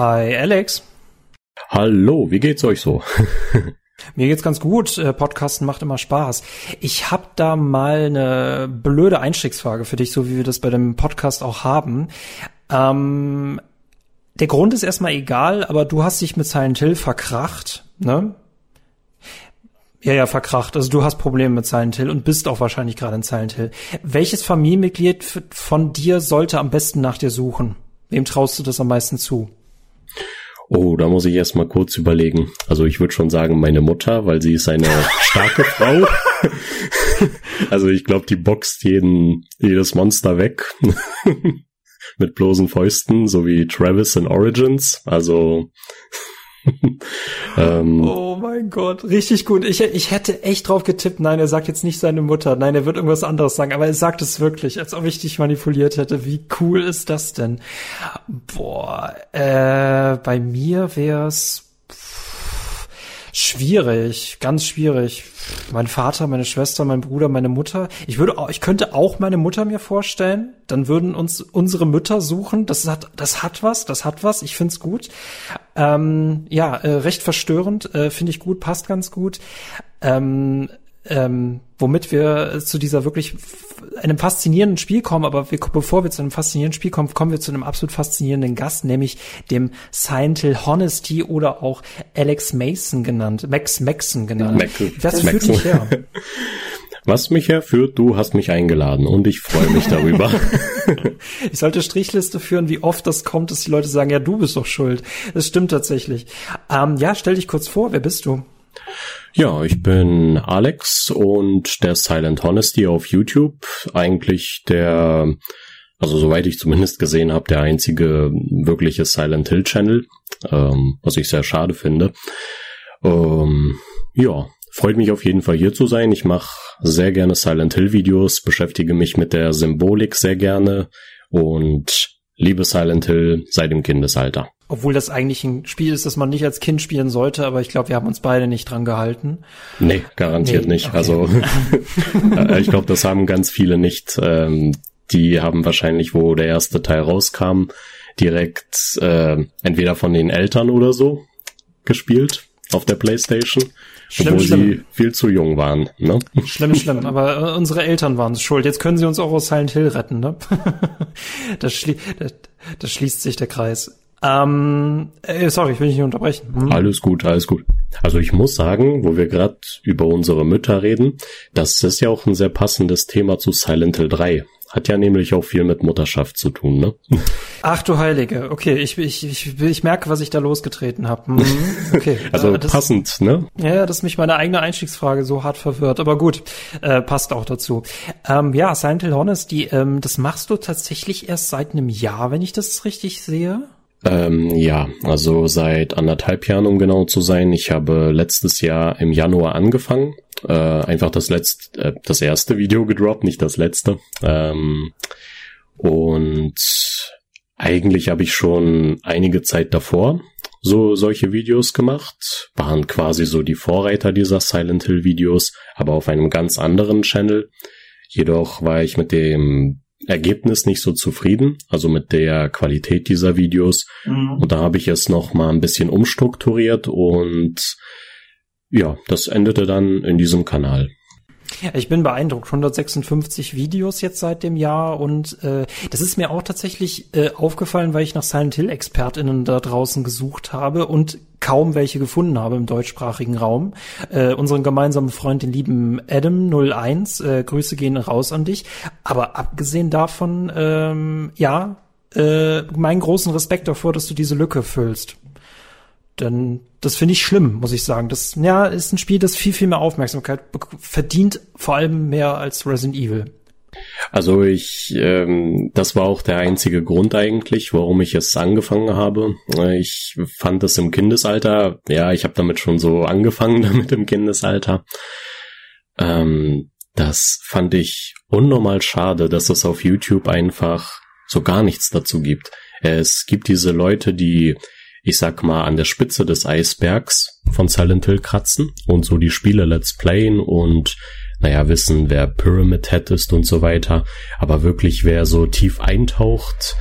Hi, Alex. Hallo, wie geht's euch so? Mir geht's ganz gut. Äh, Podcasten macht immer Spaß. Ich habe da mal eine blöde Einstiegsfrage für dich, so wie wir das bei dem Podcast auch haben. Ähm, der Grund ist erstmal egal, aber du hast dich mit Silent Hill verkracht, ne? Ja, ja, verkracht. Also du hast Probleme mit Silent Hill und bist auch wahrscheinlich gerade in Silent Hill. Welches Familienmitglied von dir sollte am besten nach dir suchen? Wem traust du das am meisten zu? Oh, da muss ich erst mal kurz überlegen. Also ich würde schon sagen, meine Mutter, weil sie ist eine starke Frau. also ich glaube, die boxt jeden, jedes Monster weg. Mit bloßen Fäusten, so wie Travis in Origins. Also ähm, oh mein Gott, richtig gut. Ich, ich hätte echt drauf getippt, nein, er sagt jetzt nicht seine Mutter, nein, er wird irgendwas anderes sagen, aber er sagt es wirklich, als ob ich dich manipuliert hätte. Wie cool ist das denn? Boah, äh, bei mir wär's Schwierig, ganz schwierig. Mein Vater, meine Schwester, mein Bruder, meine Mutter. Ich würde, ich könnte auch meine Mutter mir vorstellen. Dann würden uns unsere Mütter suchen. Das hat, das hat was, das hat was. Ich find's gut. Ähm, ja, äh, recht verstörend, äh, finde ich gut, passt ganz gut. Ähm, ähm, womit wir zu dieser wirklich einem faszinierenden Spiel kommen, aber wir, bevor wir zu einem faszinierenden Spiel kommen, kommen wir zu einem absolut faszinierenden Gast, nämlich dem Scientil Honesty oder auch Alex Mason genannt, Max Maxon genannt. Max, Was führt dich her? Was mich herführt, du hast mich eingeladen und ich freue mich darüber. ich sollte Strichliste führen, wie oft das kommt, dass die Leute sagen, ja, du bist doch schuld. Das stimmt tatsächlich. Ähm, ja, stell dich kurz vor, wer bist du? Ja, ich bin Alex und der Silent Honesty auf YouTube. Eigentlich der, also soweit ich zumindest gesehen habe, der einzige wirkliche Silent Hill Channel, ähm, was ich sehr schade finde. Ähm, ja, freut mich auf jeden Fall hier zu sein. Ich mache sehr gerne Silent Hill Videos, beschäftige mich mit der Symbolik sehr gerne und liebe Silent Hill seit dem Kindesalter. Obwohl das eigentlich ein Spiel ist, das man nicht als Kind spielen sollte, aber ich glaube, wir haben uns beide nicht dran gehalten. Nee, garantiert nee, nicht. Okay. Also äh, ich glaube, das haben ganz viele nicht. Ähm, die haben wahrscheinlich, wo der erste Teil rauskam, direkt äh, entweder von den Eltern oder so gespielt auf der Playstation. Schlimm, obwohl schlimm. sie viel zu jung waren. Ne? Schlimm, schlimm. Aber äh, unsere Eltern waren es schuld. Jetzt können sie uns auch aus Silent Hill retten. Ne? das, schli das, das schließt sich der Kreis. Ähm, äh, sorry, ich will dich nicht unterbrechen. Hm? Alles gut, alles gut. Also ich muss sagen, wo wir gerade über unsere Mütter reden, das ist ja auch ein sehr passendes Thema zu Silent Hill 3. Hat ja nämlich auch viel mit Mutterschaft zu tun, ne? Ach du Heilige, okay, ich, ich, ich, ich merke, was ich da losgetreten habe. Hm, okay. also äh, das, passend, ne? Ja, dass mich meine eigene Einstiegsfrage so hart verwirrt, aber gut, äh, passt auch dazu. Ähm, ja, Silent Hill Honesty, ähm, das machst du tatsächlich erst seit einem Jahr, wenn ich das richtig sehe? Ähm, ja, also seit anderthalb Jahren, um genau zu sein. Ich habe letztes Jahr im Januar angefangen. Äh, einfach das letzte, äh, das erste Video gedroppt, nicht das letzte. Ähm, und eigentlich habe ich schon einige Zeit davor so solche Videos gemacht, waren quasi so die Vorreiter dieser Silent Hill Videos, aber auf einem ganz anderen Channel. Jedoch war ich mit dem Ergebnis nicht so zufrieden, also mit der Qualität dieser Videos. Mhm. Und da habe ich es noch mal ein bisschen umstrukturiert und ja, das endete dann in diesem Kanal. Ich bin beeindruckt. 156 Videos jetzt seit dem Jahr und äh, das ist mir auch tatsächlich äh, aufgefallen, weil ich nach Silent Hill ExpertInnen da draußen gesucht habe und kaum welche gefunden habe im deutschsprachigen Raum. Äh, unseren gemeinsamen Freund, den lieben Adam01, äh, Grüße gehen raus an dich. Aber abgesehen davon, ähm, ja, äh, meinen großen Respekt davor, dass du diese Lücke füllst. Denn das finde ich schlimm, muss ich sagen. Das ja, ist ein Spiel, das viel, viel mehr Aufmerksamkeit verdient, vor allem mehr als Resident Evil. Also ich, ähm, das war auch der einzige Grund eigentlich, warum ich es angefangen habe. Ich fand es im Kindesalter, ja, ich habe damit schon so angefangen damit im Kindesalter. Ähm, das fand ich unnormal schade, dass es auf YouTube einfach so gar nichts dazu gibt. Es gibt diese Leute, die ich sag mal, an der Spitze des Eisbergs von Silent Hill kratzen und so die Spiele Let's Playen und naja, wissen, wer Pyramid Head ist und so weiter. Aber wirklich, wer so tief eintaucht,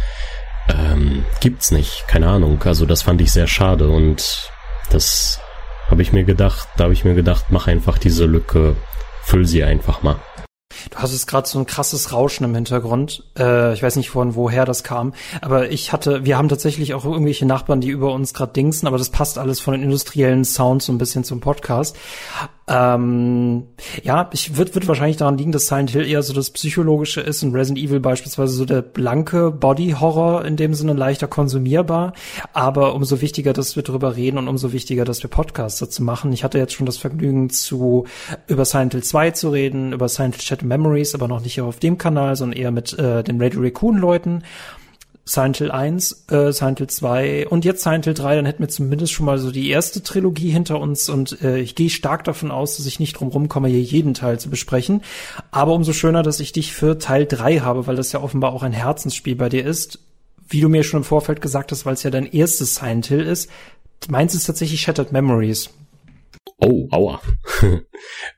ähm, gibt's nicht. Keine Ahnung. Also das fand ich sehr schade und das habe ich mir gedacht, da habe ich mir gedacht, mach einfach diese Lücke, füll sie einfach mal. Du hast jetzt gerade so ein krasses Rauschen im Hintergrund. Äh, ich weiß nicht von woher das kam, aber ich hatte, wir haben tatsächlich auch irgendwelche Nachbarn, die über uns gerade dingsen, aber das passt alles von den industriellen Sounds so ein bisschen zum Podcast. Ähm, ja, ich wird wird wahrscheinlich daran liegen, dass Silent Hill eher so das psychologische ist und Resident Evil beispielsweise so der blanke Body Horror in dem Sinne leichter konsumierbar. Aber umso wichtiger, dass wir darüber reden und umso wichtiger, dass wir Podcasts dazu machen. Ich hatte jetzt schon das Vergnügen zu über Silent Hill 2 zu reden, über Silent Hill Chat Memories, aber noch nicht auf dem Kanal, sondern eher mit äh, den Radio Raccoon Leuten. Silent Hill 1, äh, Silent Hill 2 und jetzt Silent Hill 3, dann hätten wir zumindest schon mal so die erste Trilogie hinter uns und äh, ich gehe stark davon aus, dass ich nicht drum rumkomme, hier jeden Teil zu besprechen. Aber umso schöner, dass ich dich für Teil 3 habe, weil das ja offenbar auch ein Herzensspiel bei dir ist. Wie du mir schon im Vorfeld gesagt hast, weil es ja dein erstes Silent Hill ist. Meins ist tatsächlich Shattered Memories. Oh, aua.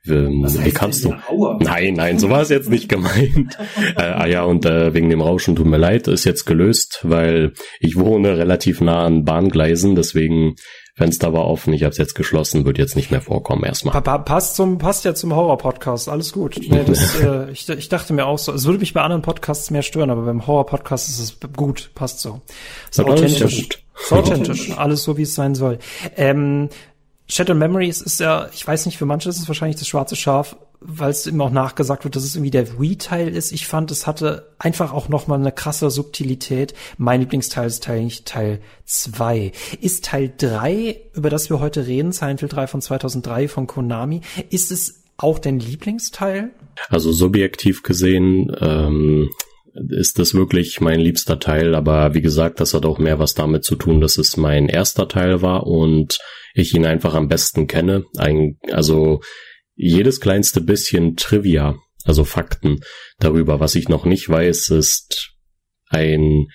ähm, wie kannst du? Aua? Nein, nein, so war es jetzt nicht gemeint. äh, ah ja, und äh, wegen dem Rauschen tut mir leid, ist jetzt gelöst, weil ich wohne relativ nah an Bahngleisen, deswegen Fenster war offen, ich habe es jetzt geschlossen, wird jetzt nicht mehr vorkommen erstmal. Pa passt zum passt ja zum Horror-Podcast, alles gut. Nee, das, äh, ich, ich dachte mir auch so, es würde mich bei anderen Podcasts mehr stören, aber beim Horror-Podcast ist es gut, passt so. Ist authentisch. Ist authentisch, alles so wie es sein soll. Ähm, Shattered Memories ist ja, ich weiß nicht, für manche ist es wahrscheinlich das schwarze Schaf, weil es immer auch nachgesagt wird, dass es irgendwie der Wii-Teil ist. Ich fand, es hatte einfach auch noch mal eine krasse Subtilität. Mein Lieblingsteil ist Teil, Teil 2. Ist Teil 3, über das wir heute reden, Hill 3 von 2003 von Konami, ist es auch dein Lieblingsteil? Also subjektiv gesehen ähm, ist das wirklich mein liebster Teil, aber wie gesagt, das hat auch mehr was damit zu tun, dass es mein erster Teil war und ich ihn einfach am besten kenne. Ein, also jedes kleinste bisschen Trivia, also Fakten darüber, was ich noch nicht weiß, ist ein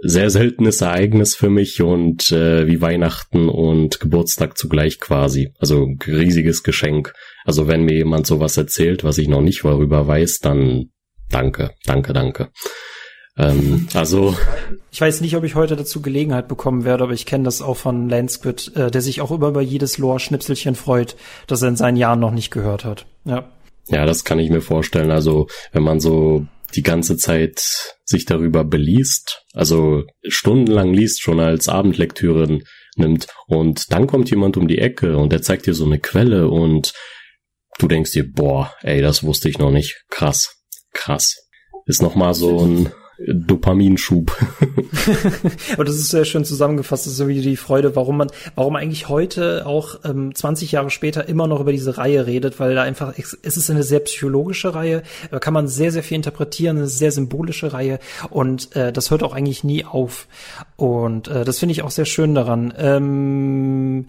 sehr seltenes Ereignis für mich und äh, wie Weihnachten und Geburtstag zugleich quasi. Also riesiges Geschenk. Also wenn mir jemand sowas erzählt, was ich noch nicht darüber weiß, dann danke, danke, danke. Ähm, also. Ich weiß nicht, ob ich heute dazu Gelegenheit bekommen werde, aber ich kenne das auch von Lansquid, äh, der sich auch immer über jedes Lore-Schnipselchen freut, das er in seinen Jahren noch nicht gehört hat. Ja. Ja, das kann ich mir vorstellen. Also, wenn man so die ganze Zeit sich darüber beliest, also stundenlang liest, schon als Abendlektüre nimmt, und dann kommt jemand um die Ecke und der zeigt dir so eine Quelle und du denkst dir, boah, ey, das wusste ich noch nicht. Krass, krass. Ist nochmal so ein Dopaminschub. Aber das ist sehr schön zusammengefasst, das ist so wie die Freude, warum man, warum eigentlich heute auch ähm, 20 Jahre später immer noch über diese Reihe redet, weil da einfach, es ist eine sehr psychologische Reihe, da kann man sehr, sehr viel interpretieren, eine sehr symbolische Reihe und äh, das hört auch eigentlich nie auf. Und äh, das finde ich auch sehr schön daran. Ähm,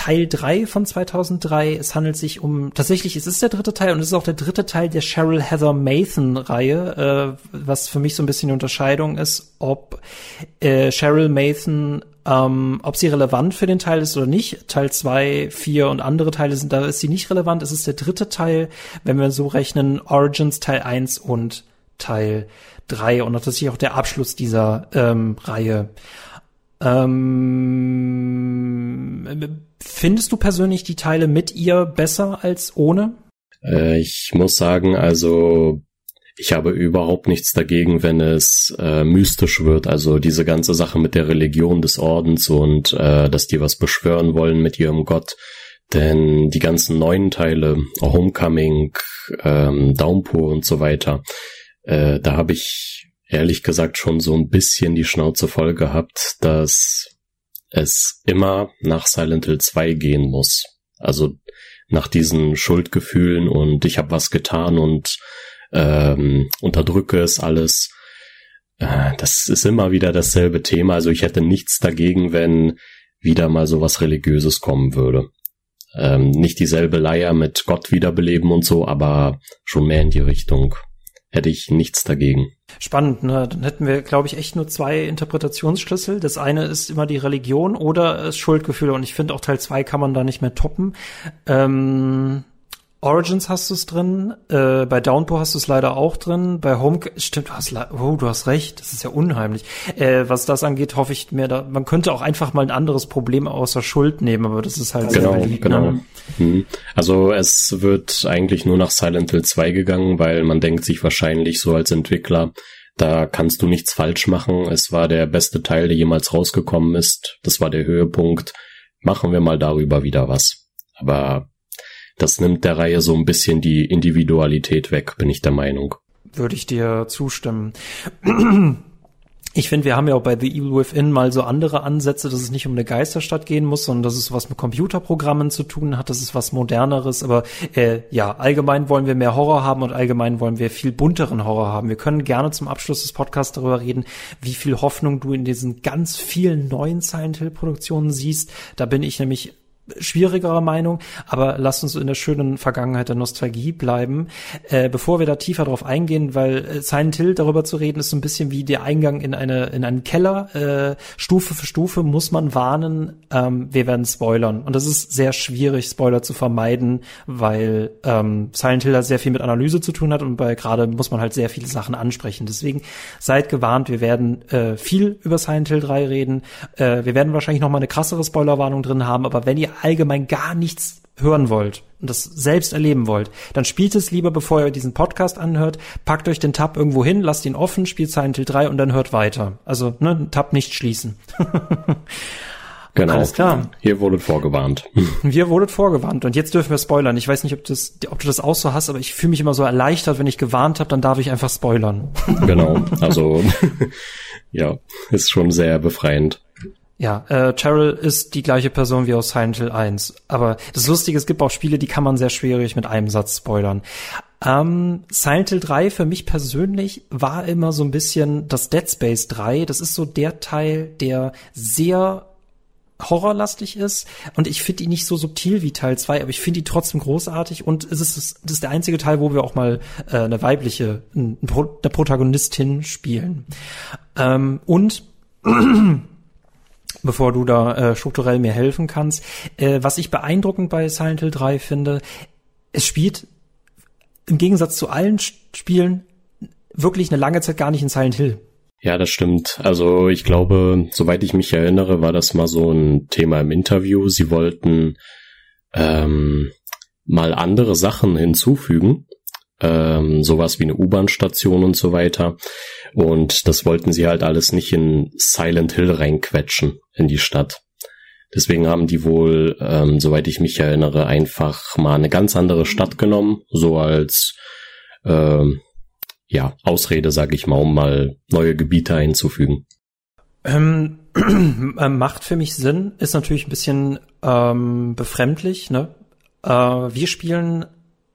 Teil 3 von 2003. Es handelt sich um, tatsächlich, es ist der dritte Teil und es ist auch der dritte Teil der Cheryl Heather Mathan Reihe, äh, was für mich so ein bisschen die Unterscheidung ist, ob äh, Cheryl Mathan ähm, ob sie relevant für den Teil ist oder nicht. Teil 2, 4 und andere Teile sind, da ist sie nicht relevant. Es ist der dritte Teil, wenn wir so rechnen, Origins Teil 1 und Teil 3 und tatsächlich auch der Abschluss dieser ähm, Reihe. Ähm, findest du persönlich die Teile mit ihr besser als ohne? Äh, ich muss sagen, also ich habe überhaupt nichts dagegen, wenn es äh, mystisch wird. Also diese ganze Sache mit der Religion des Ordens und äh, dass die was beschwören wollen mit ihrem Gott. Denn die ganzen neuen Teile, Homecoming, ähm, Downpour und so weiter, äh, da habe ich ehrlich gesagt schon so ein bisschen die Schnauze voll gehabt, dass es immer nach Silent Hill 2 gehen muss. Also nach diesen Schuldgefühlen und ich habe was getan und ähm, unterdrücke es alles. Äh, das ist immer wieder dasselbe Thema. Also ich hätte nichts dagegen, wenn wieder mal so was Religiöses kommen würde. Ähm, nicht dieselbe Leier mit Gott wiederbeleben und so, aber schon mehr in die Richtung hätte ich nichts dagegen. Spannend, ne? Dann hätten wir, glaube ich, echt nur zwei Interpretationsschlüssel. Das eine ist immer die Religion oder das Schuldgefühl. Und ich finde auch Teil zwei kann man da nicht mehr toppen. Ähm, Origins hast du es drin, äh, bei Downpour hast du es leider auch drin, bei Home stimmt, du hast oh, du hast recht, das ist ja unheimlich. Äh, was das angeht, hoffe ich mir da man könnte auch einfach mal ein anderes Problem außer Schuld nehmen, aber das ist halt genau, beliebt, genau. Ne? Hm. Also es wird eigentlich nur nach Silent Hill 2 gegangen, weil man denkt sich wahrscheinlich so als Entwickler, da kannst du nichts falsch machen. Es war der beste Teil, der jemals rausgekommen ist. Das war der Höhepunkt. Machen wir mal darüber wieder was. Aber das nimmt der Reihe so ein bisschen die Individualität weg, bin ich der Meinung. Würde ich dir zustimmen. Ich finde, wir haben ja auch bei The Evil Within mal so andere Ansätze, dass es nicht um eine Geisterstadt gehen muss, sondern dass es was mit Computerprogrammen zu tun hat, dass es was moderneres. Aber äh, ja, allgemein wollen wir mehr Horror haben und allgemein wollen wir viel bunteren Horror haben. Wir können gerne zum Abschluss des Podcasts darüber reden, wie viel Hoffnung du in diesen ganz vielen neuen Silent Hill Produktionen siehst. Da bin ich nämlich schwierigerer Meinung, aber lasst uns in der schönen Vergangenheit der Nostalgie bleiben. Äh, bevor wir da tiefer drauf eingehen, weil äh, Silent Hill darüber zu reden, ist so ein bisschen wie der Eingang in eine in einen Keller. Äh, Stufe für Stufe muss man warnen, ähm, wir werden spoilern. Und das ist sehr schwierig, Spoiler zu vermeiden, weil ähm, Silent Hill sehr viel mit Analyse zu tun hat und bei gerade muss man halt sehr viele Sachen ansprechen. Deswegen seid gewarnt, wir werden äh, viel über Silent Hill 3 reden. Äh, wir werden wahrscheinlich noch mal eine krassere Spoilerwarnung drin haben, aber wenn ihr allgemein gar nichts hören wollt und das selbst erleben wollt, dann spielt es lieber, bevor ihr diesen Podcast anhört, packt euch den Tab irgendwo hin, lasst ihn offen, spielt Silent Hill 3 und dann hört weiter. Also, ne, Tab nicht schließen. Genau. Alles klar. Hier wurdet vorgewarnt. Wir wurdet vorgewarnt und jetzt dürfen wir spoilern. Ich weiß nicht, ob, das, ob du das auch so hast, aber ich fühle mich immer so erleichtert, wenn ich gewarnt habe, dann darf ich einfach spoilern. Genau. Also ja, ist schon sehr befreiend. Ja, äh, Cheryl ist die gleiche Person wie aus Silent Hill 1. Aber das Lustige, es gibt auch Spiele, die kann man sehr schwierig mit einem Satz spoilern. Ähm, Silent Hill 3 für mich persönlich war immer so ein bisschen das Dead Space 3. Das ist so der Teil, der sehr horrorlastig ist und ich finde ihn nicht so subtil wie Teil 2, aber ich finde ihn trotzdem großartig und es ist, das ist der einzige Teil, wo wir auch mal äh, eine weibliche, eine Protagonistin spielen. Ähm, und bevor du da äh, strukturell mir helfen kannst. Äh, was ich beeindruckend bei Silent Hill 3 finde, es spielt im Gegensatz zu allen Spielen wirklich eine lange Zeit gar nicht in Silent Hill. Ja, das stimmt. Also ich glaube, soweit ich mich erinnere, war das mal so ein Thema im Interview. Sie wollten ähm, mal andere Sachen hinzufügen, ähm, sowas wie eine U-Bahn-Station und so weiter. Und das wollten sie halt alles nicht in Silent Hill reinquetschen in die Stadt. Deswegen haben die wohl, ähm, soweit ich mich erinnere, einfach mal eine ganz andere Stadt genommen, so als ähm, ja Ausrede, sag ich mal, um mal neue Gebiete einzufügen. Ähm, äh, macht für mich Sinn, ist natürlich ein bisschen ähm, befremdlich. Ne? Äh, wir spielen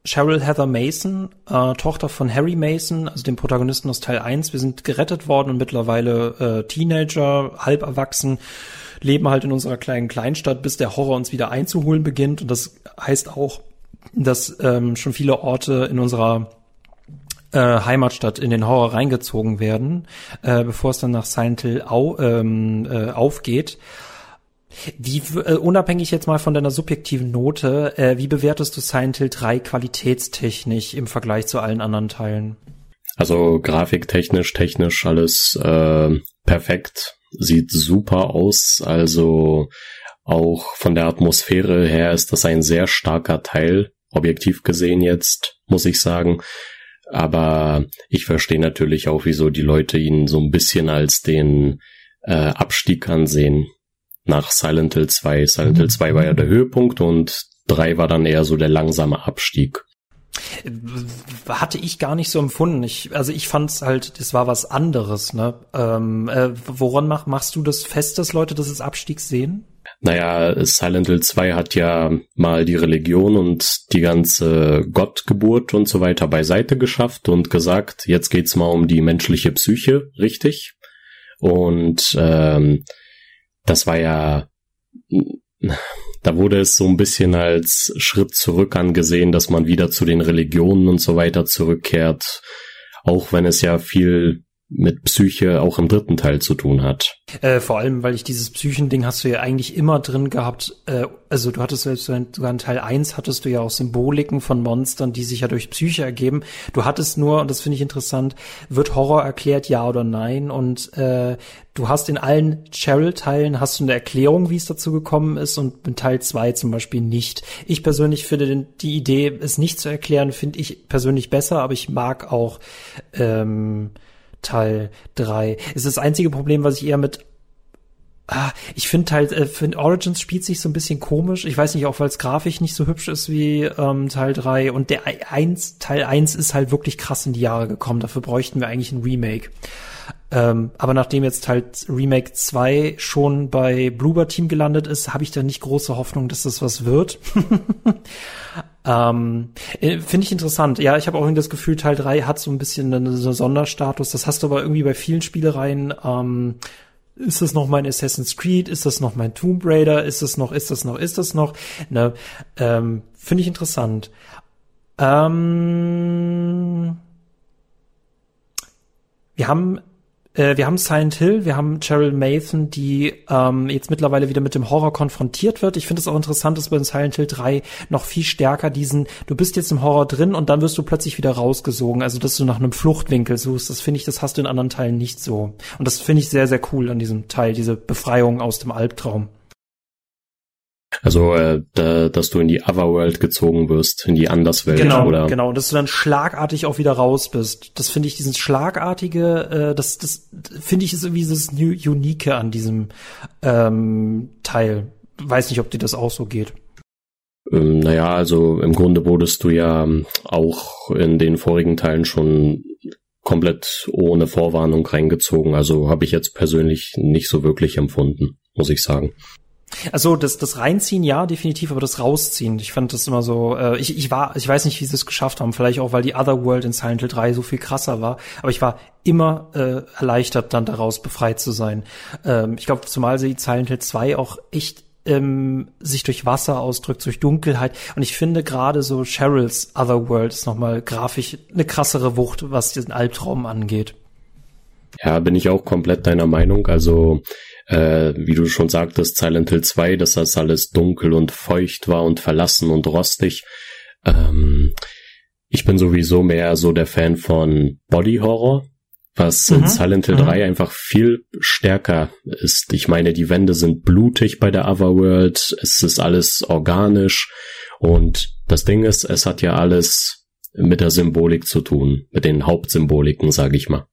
Cheryl Heather Mason, äh, Tochter von Harry Mason, also dem Protagonisten aus Teil 1. Wir sind gerettet worden und mittlerweile äh, Teenager, halb erwachsen, leben halt in unserer kleinen Kleinstadt, bis der Horror uns wieder einzuholen beginnt. Und das heißt auch, dass ähm, schon viele Orte in unserer äh, Heimatstadt in den Horror reingezogen werden, äh, bevor es dann nach Silent Hill au, ähm, äh, aufgeht. Wie, äh, unabhängig jetzt mal von deiner subjektiven Note, äh, wie bewertest du Silent Hill 3 qualitätstechnisch im Vergleich zu allen anderen Teilen? Also grafiktechnisch, technisch alles äh, perfekt, sieht super aus. Also auch von der Atmosphäre her ist das ein sehr starker Teil, objektiv gesehen jetzt, muss ich sagen. Aber ich verstehe natürlich auch, wieso die Leute ihn so ein bisschen als den äh, Abstieg ansehen nach Silent Hill 2. Silent Hill 2 war ja der Höhepunkt und 3 war dann eher so der langsame Abstieg. Hatte ich gar nicht so empfunden. Ich, also ich fand es halt, das war was anderes. Ne? Ähm, äh, woran mach, machst du das fest, dass Leute das als Abstieg sehen? Naja, Silent Hill 2 hat ja mal die Religion und die ganze Gottgeburt und so weiter beiseite geschafft und gesagt, jetzt geht's mal um die menschliche Psyche, richtig? Und ähm, das war ja, da wurde es so ein bisschen als Schritt zurück angesehen, dass man wieder zu den Religionen und so weiter zurückkehrt, auch wenn es ja viel mit Psyche auch im dritten Teil zu tun hat. Äh, vor allem, weil ich dieses Psychending hast du ja eigentlich immer drin gehabt. Äh, also du hattest selbst sogar in Teil 1 hattest du ja auch Symboliken von Monstern, die sich ja durch Psyche ergeben. Du hattest nur, und das finde ich interessant, wird Horror erklärt, ja oder nein? Und äh, du hast in allen Cheryl-Teilen hast du eine Erklärung, wie es dazu gekommen ist, und in Teil 2 zum Beispiel nicht. Ich persönlich finde den, die Idee, es nicht zu erklären, finde ich persönlich besser, aber ich mag auch ähm, Teil 3. Es ist das einzige Problem, was ich eher mit Ah, ich finde halt, äh, find Origins spielt sich so ein bisschen komisch. Ich weiß nicht, auch weil es grafisch nicht so hübsch ist wie ähm, Teil 3. Und der 1, Teil 1 ist halt wirklich krass in die Jahre gekommen. Dafür bräuchten wir eigentlich ein Remake. Ähm, aber nachdem jetzt halt Remake 2 schon bei Bloober Team gelandet ist, habe ich da nicht große Hoffnung, dass das was wird. ähm, äh, Finde ich interessant. Ja, ich habe auch irgendwie das Gefühl, Teil 3 hat so ein bisschen einen Sonderstatus. Das hast du aber irgendwie bei vielen Spielereien. Ähm, ist das noch mein Assassin's Creed? Ist das noch mein Tomb Raider? Ist das noch, ist das noch, ist das noch? Ne, ähm, Finde ich interessant. Ähm, wir haben äh, wir haben Silent Hill, wir haben Cheryl Mathan, die ähm, jetzt mittlerweile wieder mit dem Horror konfrontiert wird. Ich finde es auch interessant, dass bei Silent Hill 3 noch viel stärker diesen, du bist jetzt im Horror drin und dann wirst du plötzlich wieder rausgesogen, also dass du nach einem Fluchtwinkel suchst. Das finde ich, das hast du in anderen Teilen nicht so. Und das finde ich sehr, sehr cool an diesem Teil, diese Befreiung aus dem Albtraum. Also, äh, da, dass du in die Otherworld gezogen wirst, in die Anderswelt, genau, oder? Genau, dass du dann schlagartig auch wieder raus bist. Das finde ich, diesen schlagartige, äh, das, das finde ich ist irgendwie das Unique an diesem ähm, Teil. Weiß nicht, ob dir das auch so geht. Ähm, naja, also im Grunde wurdest du ja ähm, auch in den vorigen Teilen schon komplett ohne Vorwarnung reingezogen. Also habe ich jetzt persönlich nicht so wirklich empfunden, muss ich sagen. Also das, das Reinziehen, ja, definitiv, aber das Rausziehen, ich fand das immer so, äh, ich, ich war, ich weiß nicht, wie sie es geschafft haben, vielleicht auch, weil die Otherworld in Silent Hill 3 so viel krasser war, aber ich war immer äh, erleichtert, dann daraus befreit zu sein. Ähm, ich glaube, zumal sie Silent Hill 2 auch echt ähm, sich durch Wasser ausdrückt, durch Dunkelheit. Und ich finde gerade so Cheryls Otherworld ist nochmal grafisch eine krassere Wucht, was diesen Albtraum angeht. Ja, bin ich auch komplett deiner Meinung. Also äh, wie du schon sagtest, Silent Hill 2, dass das alles dunkel und feucht war und verlassen und rostig. Ähm, ich bin sowieso mehr so der Fan von Body Horror, was mhm. in Silent Hill mhm. 3 einfach viel stärker ist. Ich meine, die Wände sind blutig bei der Otherworld, es ist alles organisch und das Ding ist, es hat ja alles mit der Symbolik zu tun, mit den Hauptsymboliken, sage ich mal.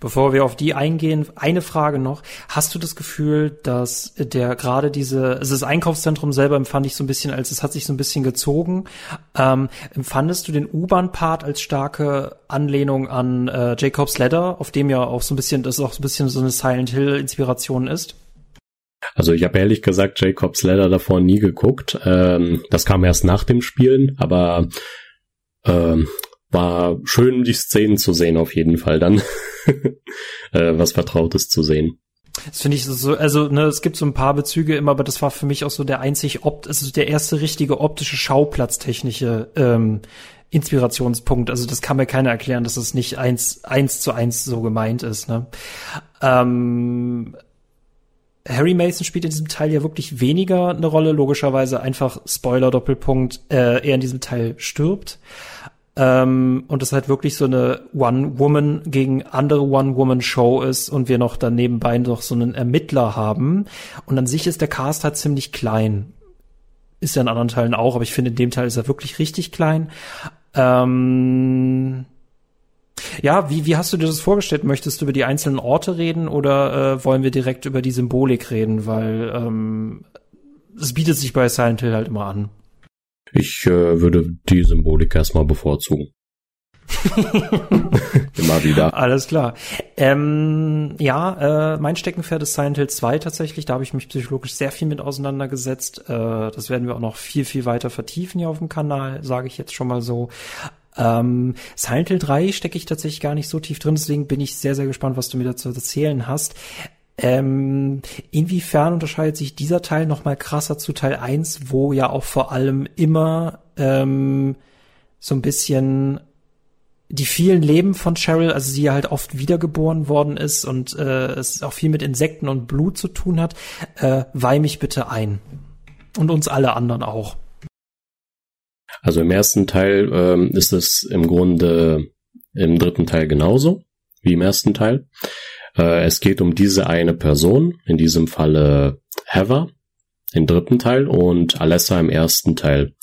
Bevor wir auf die eingehen, eine Frage noch. Hast du das Gefühl, dass der gerade diese, also das Einkaufszentrum selber empfand ich so ein bisschen, als es hat sich so ein bisschen gezogen. Ähm, empfandest du den U-Bahn-Part als starke Anlehnung an äh, Jacob's Ladder, auf dem ja auch so ein bisschen, das auch so ein bisschen so eine Silent Hill-Inspiration ist? Also ich habe ehrlich gesagt Jacob's Ladder davor nie geguckt. Ähm, das kam erst nach dem Spielen, aber ähm, war schön, die Szenen zu sehen, auf jeden Fall dann. äh, was Vertrautes zu sehen. Das finde ich so, also ne, es gibt so ein paar Bezüge immer, aber das war für mich auch so der einzig, opt also der erste richtige optische Schauplatztechnische ähm, Inspirationspunkt. Also das kann mir keiner erklären, dass es nicht eins, eins zu eins so gemeint ist. Ne? Ähm, Harry Mason spielt in diesem Teil ja wirklich weniger eine Rolle, logischerweise einfach Spoiler Doppelpunkt, äh, er in diesem Teil stirbt. Ähm, und es halt wirklich so eine One-Woman gegen andere One-Woman-Show ist und wir noch dann nebenbei noch so einen Ermittler haben. Und an sich ist der Cast halt ziemlich klein. Ist ja in anderen Teilen auch, aber ich finde, in dem Teil ist er wirklich richtig klein. Ähm ja, wie, wie hast du dir das vorgestellt? Möchtest du über die einzelnen Orte reden oder äh, wollen wir direkt über die Symbolik reden? Weil ähm, es bietet sich bei Silent Hill halt immer an. Ich äh, würde die Symbolik erstmal bevorzugen. Immer wieder. Alles klar. Ähm, ja, äh, mein Steckenpferd ist Silent Hill 2 tatsächlich. Da habe ich mich psychologisch sehr viel mit auseinandergesetzt. Äh, das werden wir auch noch viel, viel weiter vertiefen hier auf dem Kanal, sage ich jetzt schon mal so. Ähm, Silent Hill 3 stecke ich tatsächlich gar nicht so tief drin, deswegen bin ich sehr, sehr gespannt, was du mir dazu erzählen hast. Ähm, inwiefern unterscheidet sich dieser Teil noch mal krasser zu Teil 1, wo ja auch vor allem immer ähm, so ein bisschen die vielen Leben von Cheryl, also sie halt oft wiedergeboren worden ist und äh, es auch viel mit Insekten und Blut zu tun hat, äh, weih mich bitte ein. Und uns alle anderen auch. Also im ersten Teil ähm, ist es im Grunde im dritten Teil genauso wie im ersten Teil. Äh, es geht um diese eine Person, in diesem Falle Heather im dritten Teil und Alessa im ersten Teil.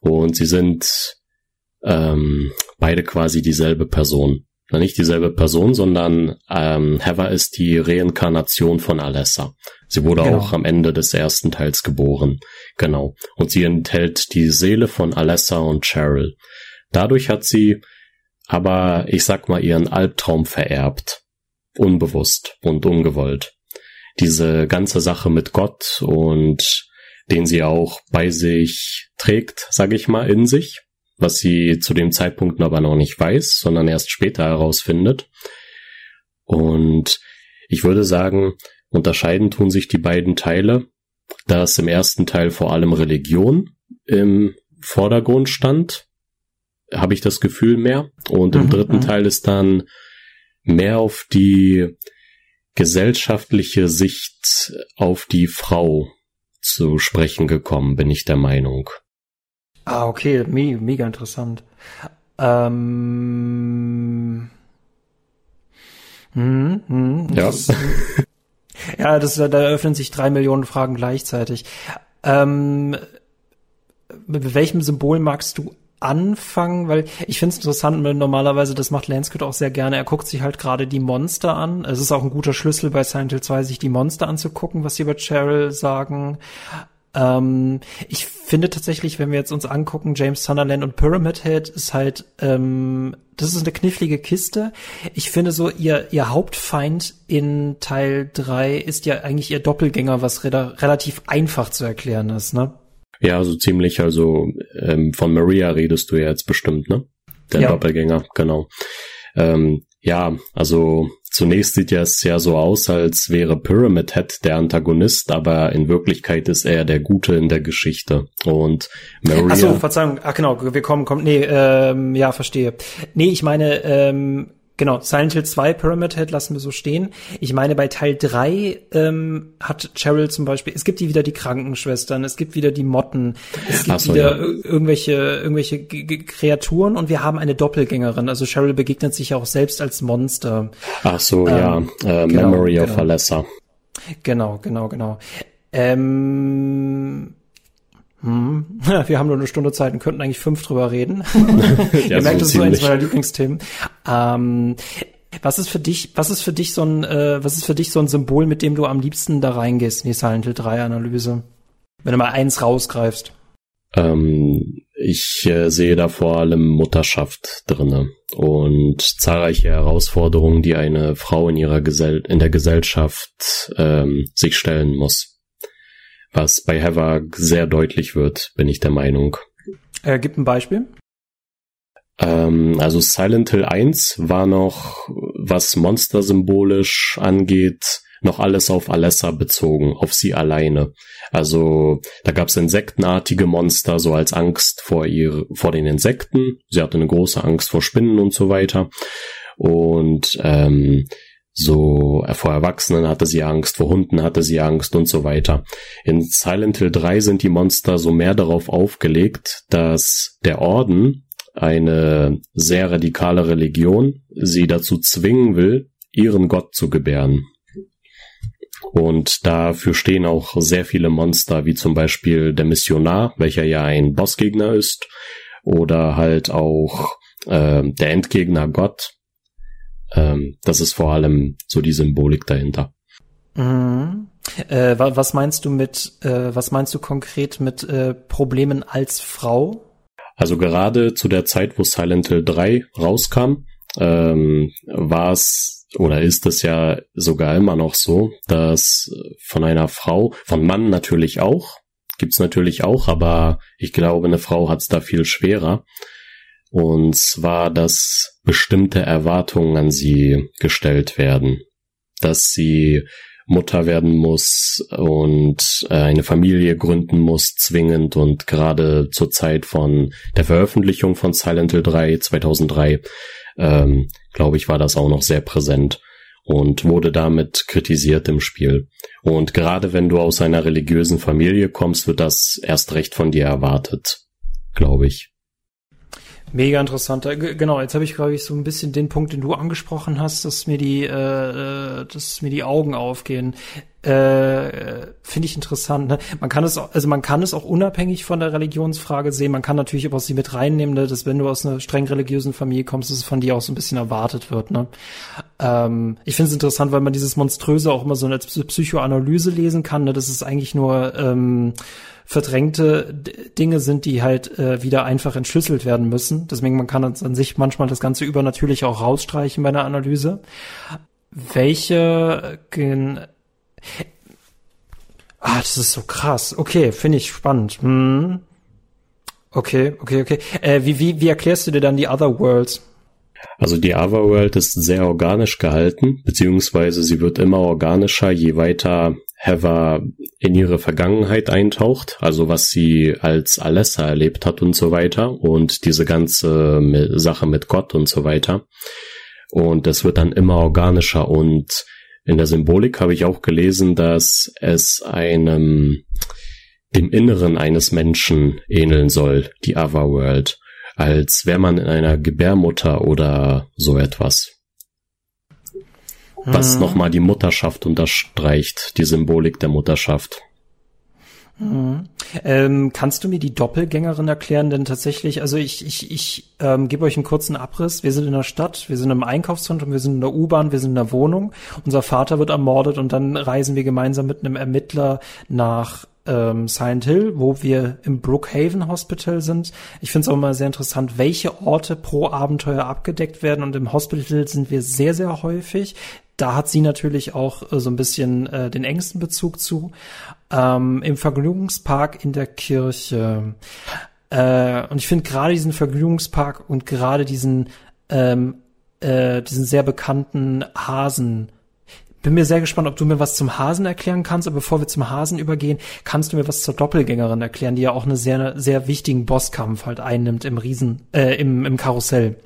Und sie sind ähm, beide quasi dieselbe Person. Na, nicht dieselbe Person, sondern ähm, Heather ist die Reinkarnation von Alessa. Sie wurde genau. auch am Ende des ersten Teils geboren. Genau. Und sie enthält die Seele von Alessa und Cheryl. Dadurch hat sie aber, ich sag mal, ihren Albtraum vererbt. Unbewusst und ungewollt. Diese ganze Sache mit Gott und den sie auch bei sich trägt, sag ich mal, in sich, was sie zu dem Zeitpunkt aber noch nicht weiß, sondern erst später herausfindet. Und ich würde sagen, unterscheiden tun sich die beiden Teile, dass im ersten Teil vor allem Religion im Vordergrund stand, habe ich das Gefühl mehr. Und im mhm, dritten mhm. Teil ist dann mehr auf die gesellschaftliche Sicht auf die Frau zu sprechen gekommen, bin ich der Meinung. Ah, okay, Me mega interessant. Ähm, hm, hm, ja. Das, ja, das, da eröffnen sich drei Millionen Fragen gleichzeitig. Ähm, mit welchem Symbol magst du anfangen, weil ich finde es interessant, weil normalerweise, das macht Lanscott auch sehr gerne, er guckt sich halt gerade die Monster an. Es ist auch ein guter Schlüssel bei Silent Hill 2, sich die Monster anzugucken, was sie über Cheryl sagen. Ähm, ich finde tatsächlich, wenn wir jetzt uns angucken, James Sunderland und Pyramid Head ist halt, ähm, das ist eine knifflige Kiste. Ich finde so, ihr, ihr Hauptfeind in Teil 3 ist ja eigentlich ihr Doppelgänger, was re relativ einfach zu erklären ist, ne? Ja, so ziemlich, also ähm, von Maria redest du ja jetzt bestimmt, ne? Der ja. Doppelgänger, genau. Ähm, ja, also zunächst sieht ja es ja so aus, als wäre Pyramid Head der Antagonist, aber in Wirklichkeit ist er der Gute in der Geschichte. Und Maria. Achso, Verzeihung, ach genau, wir kommen, kommen, nee, ähm, ja, verstehe. Nee, ich meine, ähm, Genau, Silent Hill 2 Pyramid Head lassen wir so stehen. Ich meine, bei Teil 3 ähm, hat Cheryl zum Beispiel, es gibt wieder die Krankenschwestern, es gibt wieder die Motten, es gibt so, wieder ja. irgendwelche, irgendwelche G G Kreaturen und wir haben eine Doppelgängerin. Also Cheryl begegnet sich ja auch selbst als Monster. Ach so, ähm, ja, äh, genau, Memory genau. of Alessa. Genau, genau, genau. Ähm, hm. Wir haben nur eine Stunde Zeit und könnten eigentlich fünf drüber reden. ja, Ihr merkt, das ist so eines meiner Lieblingsthemen. Ähm, was ist für dich, was ist für dich so ein, äh, was ist für dich so ein Symbol, mit dem du am liebsten da reingehst in die Silent Hill 3 Analyse? Wenn du mal eins rausgreifst. Ähm, ich äh, sehe da vor allem Mutterschaft drinne und zahlreiche Herausforderungen, die eine Frau in ihrer Gesell in der Gesellschaft ähm, sich stellen muss was bei Heather sehr deutlich wird, bin ich der Meinung. Äh, gibt ein Beispiel? Ähm, also Silent Hill 1 war noch, was Monster symbolisch angeht, noch alles auf Alessa bezogen, auf sie alleine. Also da gab es insektenartige Monster, so als Angst vor ihr, vor den Insekten. Sie hatte eine große Angst vor Spinnen und so weiter. Und ähm, so äh, vor Erwachsenen hatte sie Angst, vor Hunden hatte sie Angst und so weiter. In Silent Hill 3 sind die Monster so mehr darauf aufgelegt, dass der Orden, eine sehr radikale Religion, sie dazu zwingen will, ihren Gott zu gebären. Und dafür stehen auch sehr viele Monster, wie zum Beispiel der Missionar, welcher ja ein Bossgegner ist, oder halt auch äh, der Endgegner Gott, ähm, das ist vor allem so die Symbolik dahinter. Mhm. Äh, was meinst du mit, äh, was meinst du konkret mit äh, Problemen als Frau? Also gerade zu der Zeit, wo Silent Hill 3 rauskam, ähm, war es oder ist es ja sogar immer noch so, dass von einer Frau, von Mann natürlich auch, gibt's natürlich auch, aber ich glaube, eine Frau hat's da viel schwerer, und zwar, dass bestimmte Erwartungen an sie gestellt werden. Dass sie Mutter werden muss und äh, eine Familie gründen muss, zwingend und gerade zur Zeit von der Veröffentlichung von Silent Hill 3 2003, ähm, glaube ich, war das auch noch sehr präsent und wurde damit kritisiert im Spiel. Und gerade wenn du aus einer religiösen Familie kommst, wird das erst recht von dir erwartet, glaube ich. Mega interessant. Äh, genau, jetzt habe ich, glaube ich, so ein bisschen den Punkt, den du angesprochen hast, dass mir die, äh, äh dass mir die Augen aufgehen. Äh, Finde ich interessant. Ne? Man kann es, also man kann es auch unabhängig von der Religionsfrage sehen. Man kann natürlich aber auch sie mit reinnehmen, ne? dass wenn du aus einer streng religiösen Familie kommst, dass es von dir auch so ein bisschen erwartet wird. Ne? Ähm, ich finde es interessant, weil man dieses Monströse auch immer so als Psychoanalyse lesen kann. Ne? Das ist eigentlich nur ähm, verdrängte Dinge sind, die halt äh, wieder einfach entschlüsselt werden müssen. Deswegen man kann an sich manchmal das Ganze übernatürlich auch rausstreichen bei einer Analyse. Welche Ah, das ist so krass. Okay, finde ich spannend. Hm. Okay, okay, okay. Äh, wie, wie, wie erklärst du dir dann die Other Worlds? Also die Otherworld ist sehr organisch gehalten, beziehungsweise sie wird immer organischer, je weiter Heather in ihre Vergangenheit eintaucht, also was sie als Alessa erlebt hat und so weiter und diese ganze Sache mit Gott und so weiter. Und es wird dann immer organischer und in der Symbolik habe ich auch gelesen, dass es einem dem Inneren eines Menschen ähneln soll, die Otherworld, als wäre man in einer Gebärmutter oder so etwas was mhm. nochmal die Mutterschaft unterstreicht, die Symbolik der Mutterschaft. Mhm. Ähm, kannst du mir die Doppelgängerin erklären? Denn tatsächlich, also ich, ich, ich ähm, gebe euch einen kurzen Abriss. Wir sind in der Stadt, wir sind im Einkaufszentrum, wir sind in der U-Bahn, wir sind in der Wohnung. Unser Vater wird ermordet und dann reisen wir gemeinsam mit einem Ermittler nach ähm, Silent Hill, wo wir im Brookhaven Hospital sind. Ich finde es auch immer sehr interessant, welche Orte pro Abenteuer abgedeckt werden. Und im Hospital sind wir sehr, sehr häufig da hat sie natürlich auch äh, so ein bisschen äh, den engsten Bezug zu. Ähm, Im Vergnügungspark in der Kirche. Äh, und ich finde gerade diesen Vergnügungspark und gerade diesen, ähm, äh, diesen sehr bekannten Hasen. Bin mir sehr gespannt, ob du mir was zum Hasen erklären kannst. Aber bevor wir zum Hasen übergehen, kannst du mir was zur Doppelgängerin erklären, die ja auch eine sehr, sehr wichtigen Bosskampf halt einnimmt im Riesen, äh, im, im Karussell.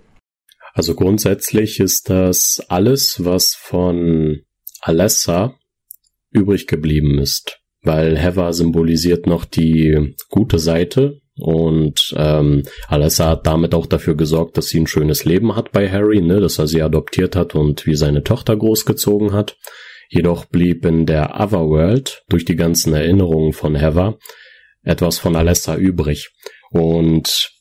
Also grundsätzlich ist das alles, was von Alessa übrig geblieben ist, weil Heather symbolisiert noch die gute Seite und ähm, Alessa hat damit auch dafür gesorgt, dass sie ein schönes Leben hat bei Harry, ne, dass er sie adoptiert hat und wie seine Tochter großgezogen hat. Jedoch blieb in der Otherworld durch die ganzen Erinnerungen von Heather etwas von Alessa übrig. Und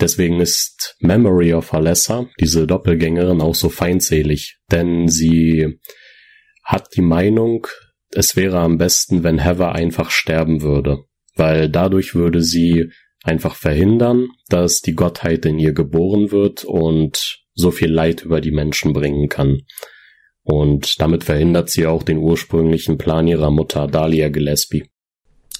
Deswegen ist Memory of Alessa, diese Doppelgängerin, auch so feindselig, denn sie hat die Meinung, es wäre am besten, wenn Heather einfach sterben würde, weil dadurch würde sie einfach verhindern, dass die Gottheit in ihr geboren wird und so viel Leid über die Menschen bringen kann. Und damit verhindert sie auch den ursprünglichen Plan ihrer Mutter Dahlia Gillespie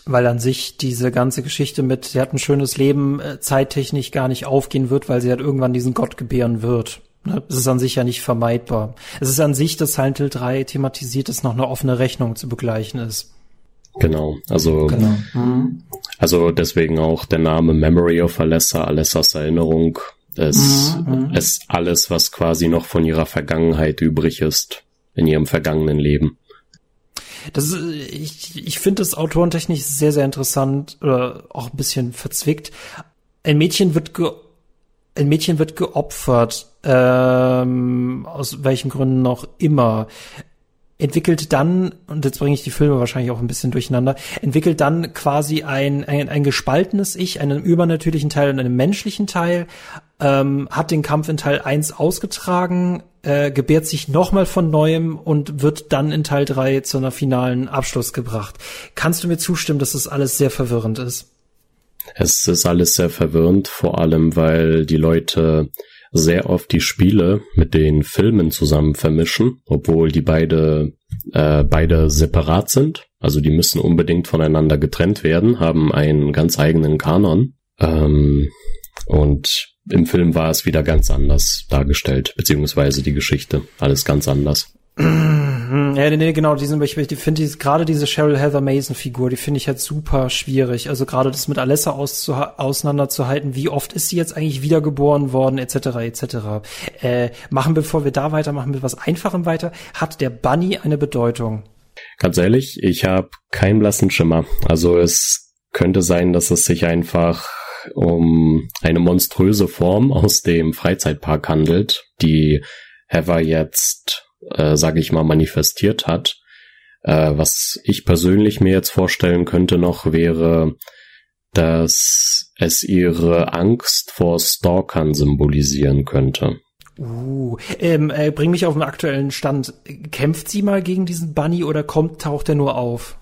weil an sich diese ganze Geschichte mit, sie hat ein schönes Leben, äh, zeittechnisch gar nicht aufgehen wird, weil sie halt irgendwann diesen Gott gebären wird. Ne? Es ist an sich ja nicht vermeidbar. Es ist an sich, dass Silent Hill 3 thematisiert, dass noch eine offene Rechnung zu begleichen ist. Genau, also, genau. Mhm. also deswegen auch der Name Memory of Alessa, Alessas Erinnerung. Es mhm. ist mhm. alles, was quasi noch von ihrer Vergangenheit übrig ist, in ihrem vergangenen Leben. Das ist, ich, ich finde das autorentechnisch sehr, sehr interessant oder auch ein bisschen verzwickt. Ein Mädchen wird ge ein Mädchen wird geopfert, ähm, aus welchen Gründen noch immer entwickelt dann, und jetzt bringe ich die Filme wahrscheinlich auch ein bisschen durcheinander, entwickelt dann quasi ein, ein, ein gespaltenes Ich, einen übernatürlichen Teil und einen menschlichen Teil, ähm, hat den Kampf in Teil 1 ausgetragen, äh, gebärt sich nochmal von neuem und wird dann in Teil 3 zu einer finalen Abschluss gebracht. Kannst du mir zustimmen, dass das alles sehr verwirrend ist? Es ist alles sehr verwirrend, vor allem weil die Leute sehr oft die Spiele mit den Filmen zusammen vermischen, obwohl die beide äh, beide separat sind. Also die müssen unbedingt voneinander getrennt werden, haben einen ganz eigenen Kanon. Ähm, und im Film war es wieder ganz anders dargestellt, beziehungsweise die Geschichte, alles ganz anders. Ja, nee, nee, genau, diesen, ich, ich finde gerade diese Cheryl Heather Mason Figur, die finde ich halt super schwierig. Also gerade das mit Alessa auseinanderzuhalten, wie oft ist sie jetzt eigentlich wiedergeboren worden, etc., etc. Äh, machen, bevor wir da weitermachen, mit was Einfachem weiter. Hat der Bunny eine Bedeutung? Ganz ehrlich, ich habe keinen blassen Schimmer. Also es könnte sein, dass es sich einfach um eine monströse Form aus dem Freizeitpark handelt, die Heather jetzt äh, sage ich mal, manifestiert hat. Äh, was ich persönlich mir jetzt vorstellen könnte noch wäre, dass es ihre Angst vor Stalkern symbolisieren könnte. Uh, ähm, äh, bring mich auf den aktuellen Stand. Kämpft sie mal gegen diesen Bunny oder kommt, taucht er nur auf?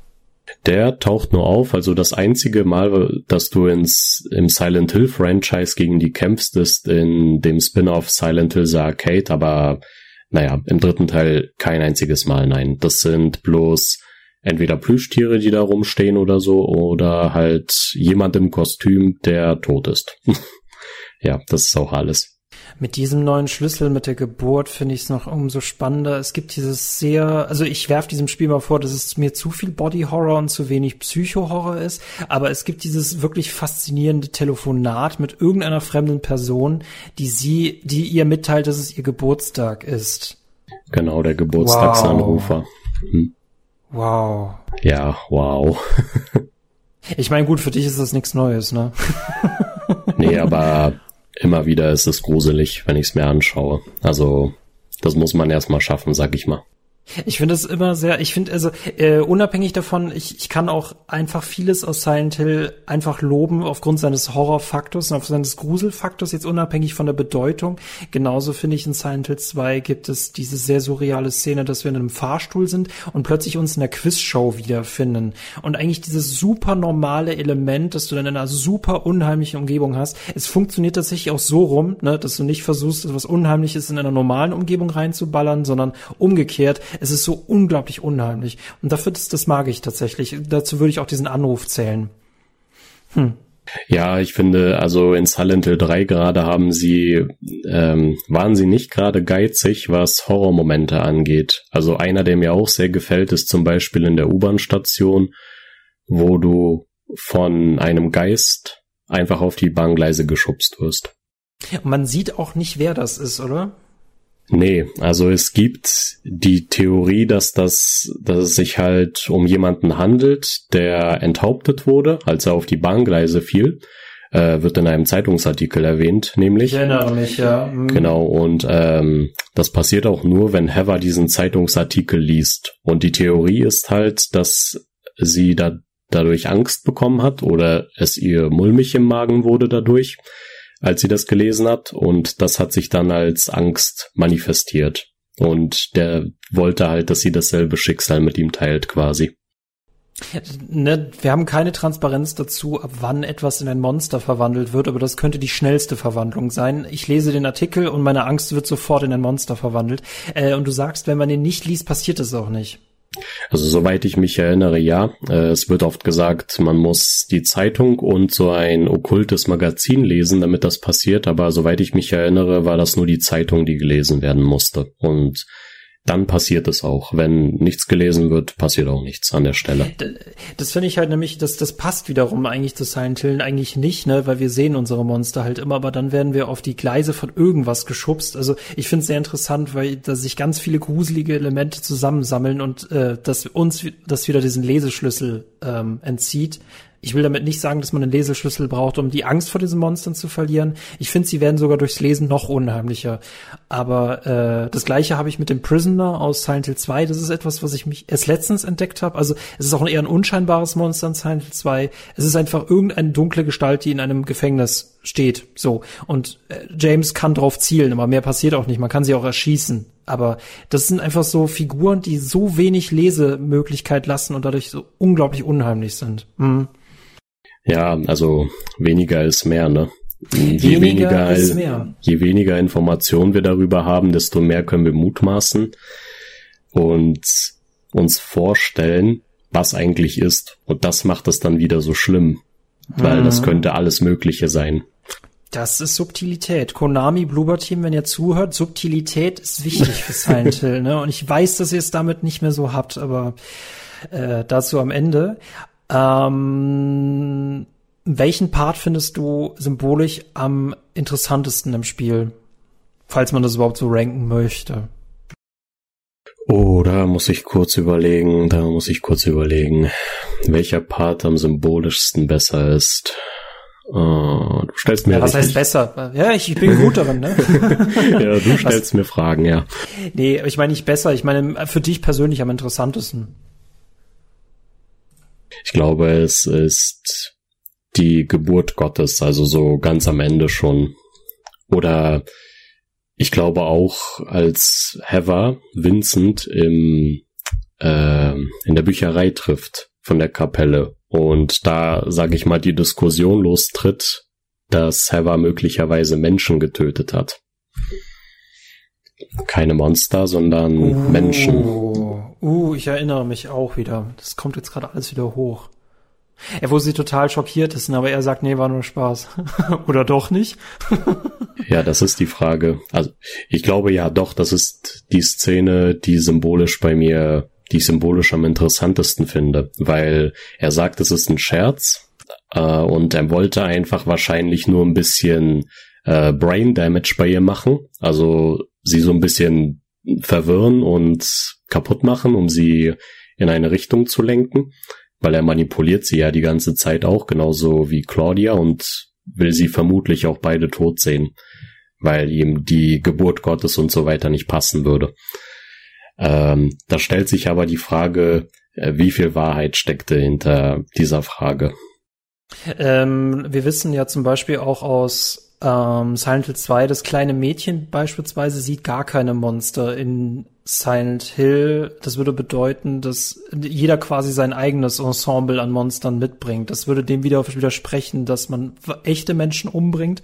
Der taucht nur auf, also das einzige Mal, dass du ins, im Silent Hill Franchise gegen die kämpfst, ist in dem Spin-off Silent Hill The Arcade, aber naja, im dritten Teil kein einziges Mal, nein. Das sind bloß entweder Plüschtiere, die da rumstehen oder so, oder halt jemand im Kostüm, der tot ist. ja, das ist auch alles. Mit diesem neuen Schlüssel mit der Geburt finde ich es noch umso spannender. Es gibt dieses sehr, also ich werfe diesem Spiel mal vor, dass es mir zu viel Body Horror und zu wenig Psycho-Horror ist, aber es gibt dieses wirklich faszinierende Telefonat mit irgendeiner fremden Person, die sie, die ihr mitteilt, dass es ihr Geburtstag ist. Genau, der Geburtstagsanrufer. Wow. Hm. wow. Ja, wow. ich meine, gut, für dich ist das nichts Neues, ne? nee, aber immer wieder ist es gruselig, wenn ich es mir anschaue. Also das muss man erstmal schaffen, sag ich mal. Ich finde es immer sehr, ich finde also äh, unabhängig davon, ich, ich kann auch einfach vieles aus Silent Hill einfach loben aufgrund seines Horrorfaktors und aufgrund seines Gruselfaktors, jetzt unabhängig von der Bedeutung. Genauso finde ich in Silent Hill 2 gibt es diese sehr surreale Szene, dass wir in einem Fahrstuhl sind und plötzlich uns in der Quizshow wiederfinden. Und eigentlich dieses super normale Element, dass du dann in einer super unheimlichen Umgebung hast, es funktioniert tatsächlich auch so rum, ne, dass du nicht versuchst, etwas Unheimliches in einer normalen Umgebung reinzuballern, sondern umgekehrt es ist so unglaublich unheimlich. Und dafür, das, das mag ich tatsächlich. Dazu würde ich auch diesen Anruf zählen. Hm. Ja, ich finde, also in Silent Hill 3 gerade haben sie, ähm, waren sie nicht gerade geizig, was Horrormomente angeht. Also einer, der mir auch sehr gefällt, ist zum Beispiel in der U-Bahn-Station, wo du von einem Geist einfach auf die Bahngleise geschubst wirst. Man sieht auch nicht, wer das ist, oder? Nee, also es gibt die Theorie, dass das, dass es sich halt um jemanden handelt, der enthauptet wurde, als er auf die Bahngleise fiel. Äh, wird in einem Zeitungsartikel erwähnt, nämlich. Ich erinnere mich, ja. Mhm. Genau, und ähm, das passiert auch nur, wenn Heather diesen Zeitungsartikel liest. Und die Theorie ist halt, dass sie da dadurch Angst bekommen hat oder es ihr mulmig im Magen wurde dadurch als sie das gelesen hat und das hat sich dann als Angst manifestiert. Und der wollte halt, dass sie dasselbe Schicksal mit ihm teilt quasi. Ne, wir haben keine Transparenz dazu, ab wann etwas in ein Monster verwandelt wird, aber das könnte die schnellste Verwandlung sein. Ich lese den Artikel und meine Angst wird sofort in ein Monster verwandelt. Äh, und du sagst, wenn man den nicht liest, passiert es auch nicht. Also soweit ich mich erinnere, ja. Äh, es wird oft gesagt, man muss die Zeitung und so ein okkultes Magazin lesen, damit das passiert. Aber soweit ich mich erinnere, war das nur die Zeitung, die gelesen werden musste. Und dann passiert es auch. Wenn nichts gelesen wird, passiert auch nichts an der Stelle. Das finde ich halt nämlich, dass das passt wiederum eigentlich zu Silent Hill eigentlich nicht, ne, weil wir sehen unsere Monster halt immer, aber dann werden wir auf die Gleise von irgendwas geschubst. Also ich finde es sehr interessant, weil da sich ganz viele gruselige Elemente zusammensammeln und äh, dass uns das wieder diesen Leseschlüssel ähm, entzieht. Ich will damit nicht sagen, dass man einen Leseschlüssel braucht, um die Angst vor diesen Monstern zu verlieren. Ich finde, sie werden sogar durchs Lesen noch unheimlicher. Aber äh, das gleiche habe ich mit dem Prisoner aus Silent Hill 2. Das ist etwas, was ich mich erst letztens entdeckt habe. Also es ist auch eher ein unscheinbares Monster in Silent Hill 2. Es ist einfach irgendeine dunkle Gestalt, die in einem Gefängnis steht. So. Und äh, James kann drauf zielen, aber mehr passiert auch nicht. Man kann sie auch erschießen. Aber das sind einfach so Figuren, die so wenig Lesemöglichkeit lassen und dadurch so unglaublich unheimlich sind. Mhm. Ja, also weniger ist mehr, ne? Je weniger, weniger ist mehr. Je weniger Informationen wir darüber haben, desto mehr können wir mutmaßen und uns vorstellen, was eigentlich ist. Und das macht es dann wieder so schlimm, weil mhm. das könnte alles Mögliche sein. Das ist Subtilität. Konami, Bloober Team, wenn ihr zuhört, Subtilität ist wichtig für Silent Hill, ne? Und ich weiß, dass ihr es damit nicht mehr so habt, aber äh, dazu am Ende. Ähm, welchen Part findest du symbolisch am interessantesten im Spiel? Falls man das überhaupt so ranken möchte. Oh, da muss ich kurz überlegen, da muss ich kurz überlegen, welcher Part am symbolischsten besser ist. Oh, du stellst mir. Ja, was heißt besser? Ja, ich, ich bin gut darin, ne? ja, du stellst was? mir Fragen, ja. Nee, ich meine nicht besser, ich meine für dich persönlich am interessantesten. Ich glaube, es ist die Geburt Gottes, also so ganz am Ende schon. Oder ich glaube auch, als Heather Vincent im, äh, in der Bücherei trifft von der Kapelle und da, sage ich mal, die Diskussion lostritt, dass Heather möglicherweise Menschen getötet hat. Keine Monster, sondern uh, Menschen. Uh, ich erinnere mich auch wieder. Das kommt jetzt gerade alles wieder hoch. Er, wo sie total schockiert ist, aber er sagt, nee, war nur Spaß. Oder doch nicht? ja, das ist die Frage. Also, ich glaube ja doch, das ist die Szene, die symbolisch bei mir, die ich symbolisch am interessantesten finde, weil er sagt, es ist ein Scherz, äh, und er wollte einfach wahrscheinlich nur ein bisschen äh, Brain Damage bei ihr machen, also sie so ein bisschen verwirren und kaputt machen, um sie in eine Richtung zu lenken weil er manipuliert sie ja die ganze Zeit auch, genauso wie Claudia und will sie vermutlich auch beide tot sehen, weil ihm die Geburt Gottes und so weiter nicht passen würde. Ähm, da stellt sich aber die Frage, äh, wie viel Wahrheit steckte hinter dieser Frage. Ähm, wir wissen ja zum Beispiel auch aus ähm, Silent Hill 2, das kleine Mädchen beispielsweise sieht gar keine Monster in Silent Hill, das würde bedeuten, dass jeder quasi sein eigenes Ensemble an Monstern mitbringt. Das würde dem wieder widersprechen, dass man echte Menschen umbringt.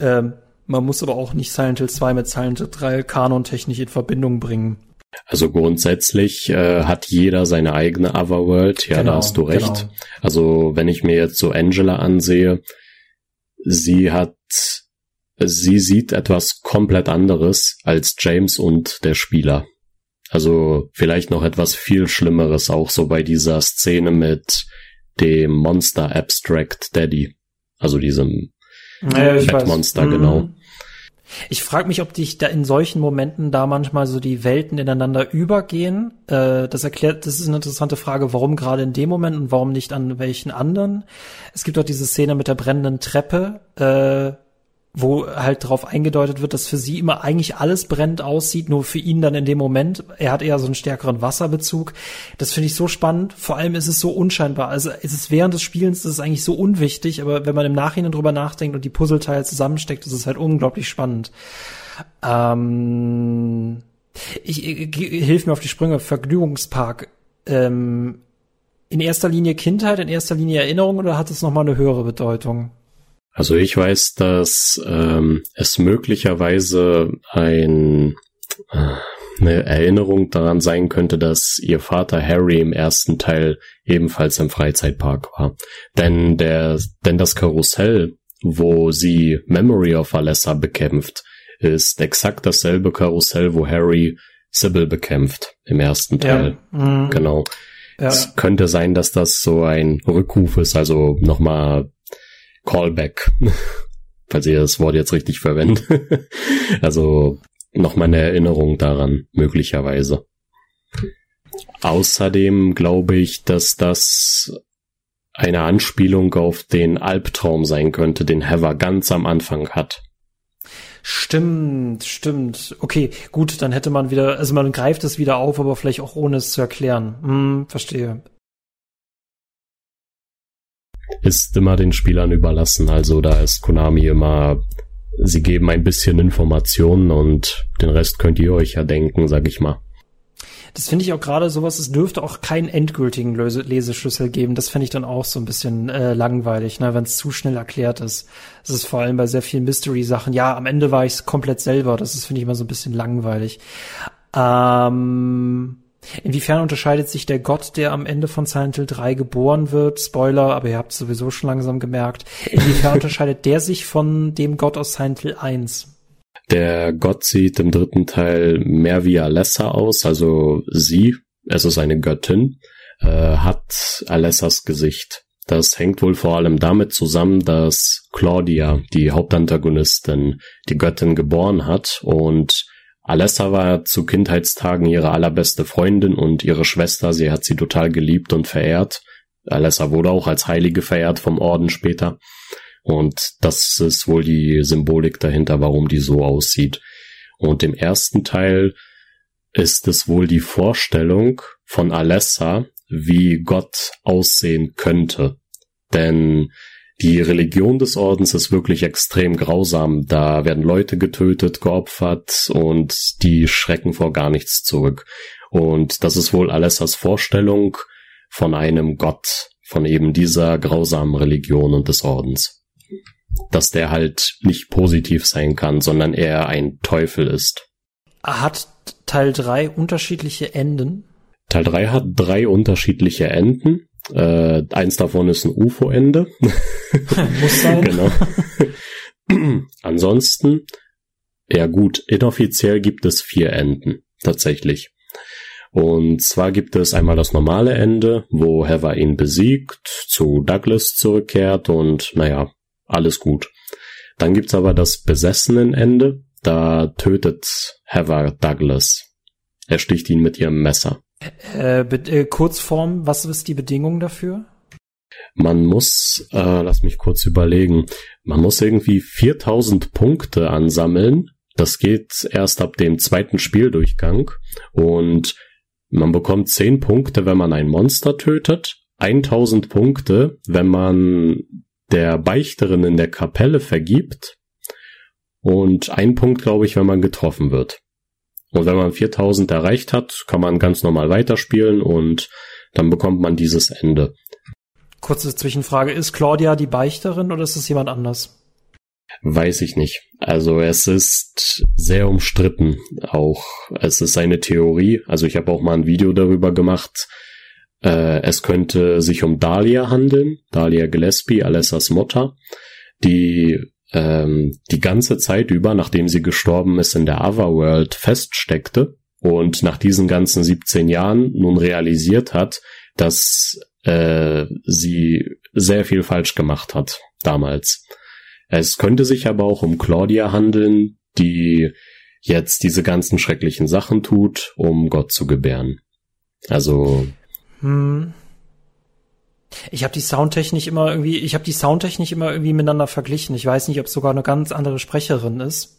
Ähm, man muss aber auch nicht Silent Hill 2 mit Silent Hill 3 kanontechnisch in Verbindung bringen. Also grundsätzlich äh, hat jeder seine eigene Otherworld, ja, genau, da hast du recht. Genau. Also wenn ich mir jetzt so Angela ansehe, sie hat sie sieht etwas komplett anderes als James und der Spieler. Also vielleicht noch etwas viel Schlimmeres auch so bei dieser Szene mit dem Monster Abstract Daddy. Also diesem ja, Monster, genau. Mhm. Ich frage mich, ob dich da in solchen Momenten da manchmal so die Welten ineinander übergehen. Äh, das erklärt, das ist eine interessante Frage, warum gerade in dem Moment und warum nicht an welchen anderen. Es gibt auch diese Szene mit der brennenden Treppe, äh, wo halt darauf eingedeutet wird, dass für sie immer eigentlich alles brennend aussieht, nur für ihn dann in dem Moment. Er hat eher so einen stärkeren Wasserbezug. Das finde ich so spannend. Vor allem ist es so unscheinbar. Also ist es während des Spielens, das ist eigentlich so unwichtig, aber wenn man im Nachhinein drüber nachdenkt und die Puzzleteile zusammensteckt, ist es halt unglaublich spannend. Ähm, ich hilf mir auf die Sprünge. Vergnügungspark. Ähm, in erster Linie Kindheit, in erster Linie Erinnerung oder hat es nochmal eine höhere Bedeutung? Also ich weiß, dass ähm, es möglicherweise ein, äh, eine Erinnerung daran sein könnte, dass ihr Vater Harry im ersten Teil ebenfalls im Freizeitpark war. Denn der, denn das Karussell, wo sie Memory of Alessa bekämpft, ist exakt dasselbe Karussell, wo Harry Sybil bekämpft im ersten Teil. Ja. Mhm. Genau. Ja. Es könnte sein, dass das so ein Rückruf ist, also nochmal Callback, falls ihr das Wort jetzt richtig verwendet. also nochmal eine Erinnerung daran, möglicherweise. Außerdem glaube ich, dass das eine Anspielung auf den Albtraum sein könnte, den Heather ganz am Anfang hat. Stimmt, stimmt. Okay, gut, dann hätte man wieder, also man greift es wieder auf, aber vielleicht auch ohne es zu erklären. Hm, verstehe ist immer den Spielern überlassen. Also da ist Konami immer, sie geben ein bisschen Informationen und den Rest könnt ihr euch ja denken, sag ich mal. Das finde ich auch gerade sowas, es dürfte auch keinen endgültigen Leseschlüssel geben. Das finde ich dann auch so ein bisschen äh, langweilig, ne, wenn es zu schnell erklärt ist. Das ist vor allem bei sehr vielen Mystery-Sachen. Ja, am Ende war ich komplett selber. Das ist, finde ich, immer so ein bisschen langweilig. Ähm, Inwiefern unterscheidet sich der Gott, der am Ende von Silent Hill 3 geboren wird, Spoiler, aber ihr habt es sowieso schon langsam gemerkt, inwiefern unterscheidet der sich von dem Gott aus Silent Hill 1? Der Gott sieht im dritten Teil mehr wie Alessa aus, also sie, es ist eine Göttin, äh, hat Alessas Gesicht. Das hängt wohl vor allem damit zusammen, dass Claudia, die Hauptantagonistin, die Göttin geboren hat und Alessa war zu Kindheitstagen ihre allerbeste Freundin und ihre Schwester, sie hat sie total geliebt und verehrt. Alessa wurde auch als Heilige verehrt vom Orden später. Und das ist wohl die Symbolik dahinter, warum die so aussieht. Und im ersten Teil ist es wohl die Vorstellung von Alessa, wie Gott aussehen könnte. Denn die Religion des Ordens ist wirklich extrem grausam. Da werden Leute getötet, geopfert und die schrecken vor gar nichts zurück. Und das ist wohl Alessas Vorstellung von einem Gott, von eben dieser grausamen Religion und des Ordens. Dass der halt nicht positiv sein kann, sondern eher ein Teufel ist. Hat Teil 3 unterschiedliche Enden? Teil 3 hat drei unterschiedliche Enden. Äh, eins davon ist ein UFO-Ende. Muss sein. genau. Ansonsten, ja gut, inoffiziell gibt es vier Enden, tatsächlich. Und zwar gibt es einmal das normale Ende, wo Heather ihn besiegt, zu Douglas zurückkehrt und naja, alles gut. Dann gibt's aber das besessenen Ende, da tötet Heather Douglas. Er sticht ihn mit ihrem Messer. Äh, äh, Kurzform, was ist die Bedingung dafür? Man muss, äh, lass mich kurz überlegen, man muss irgendwie 4000 Punkte ansammeln. Das geht erst ab dem zweiten Spieldurchgang und man bekommt 10 Punkte, wenn man ein Monster tötet, 1000 Punkte, wenn man der Beichterin in der Kapelle vergibt und ein Punkt, glaube ich, wenn man getroffen wird. Und wenn man 4000 erreicht hat, kann man ganz normal weiterspielen und dann bekommt man dieses Ende. Kurze Zwischenfrage, ist Claudia die Beichterin oder ist es jemand anders? Weiß ich nicht. Also es ist sehr umstritten. Auch es ist eine Theorie. Also ich habe auch mal ein Video darüber gemacht. Äh, es könnte sich um Dahlia handeln. Dahlia Gillespie, Alessas Mutter, die ähm, die ganze Zeit über, nachdem sie gestorben ist, in der Otherworld feststeckte und nach diesen ganzen 17 Jahren nun realisiert hat, dass äh, sie sehr viel falsch gemacht hat damals. Es könnte sich aber auch um Claudia handeln, die jetzt diese ganzen schrecklichen Sachen tut, um Gott zu gebären. Also. Hm. Ich habe die Soundtechnik immer irgendwie, ich habe die Soundtechnik immer irgendwie miteinander verglichen. Ich weiß nicht, ob es sogar eine ganz andere Sprecherin ist.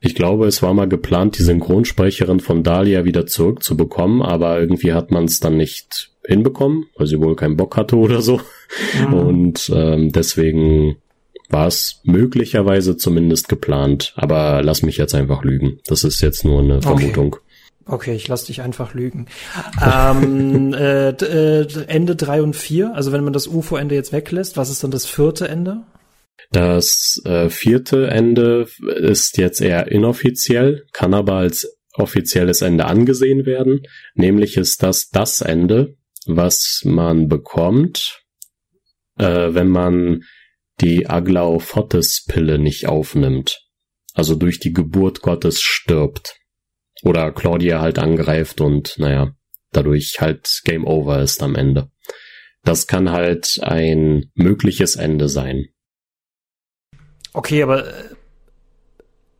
Ich glaube, es war mal geplant, die Synchronsprecherin von Dahlia wieder zurückzubekommen, aber irgendwie hat man es dann nicht hinbekommen, weil sie wohl keinen Bock hatte oder so. Mhm. Und ähm, deswegen war es möglicherweise zumindest geplant. Aber lass mich jetzt einfach lügen. Das ist jetzt nur eine Vermutung. Okay. Okay, ich lass dich einfach lügen. ähm, äh, äh, Ende drei und vier, also wenn man das UFO-Ende jetzt weglässt, was ist dann das vierte Ende? Das äh, vierte Ende ist jetzt eher inoffiziell, kann aber als offizielles Ende angesehen werden. Nämlich ist das das Ende, was man bekommt, äh, wenn man die Aglaophotis-Pille nicht aufnimmt. Also durch die Geburt Gottes stirbt. Oder Claudia halt angreift und naja, dadurch halt Game Over ist am Ende. Das kann halt ein mögliches Ende sein. Okay, aber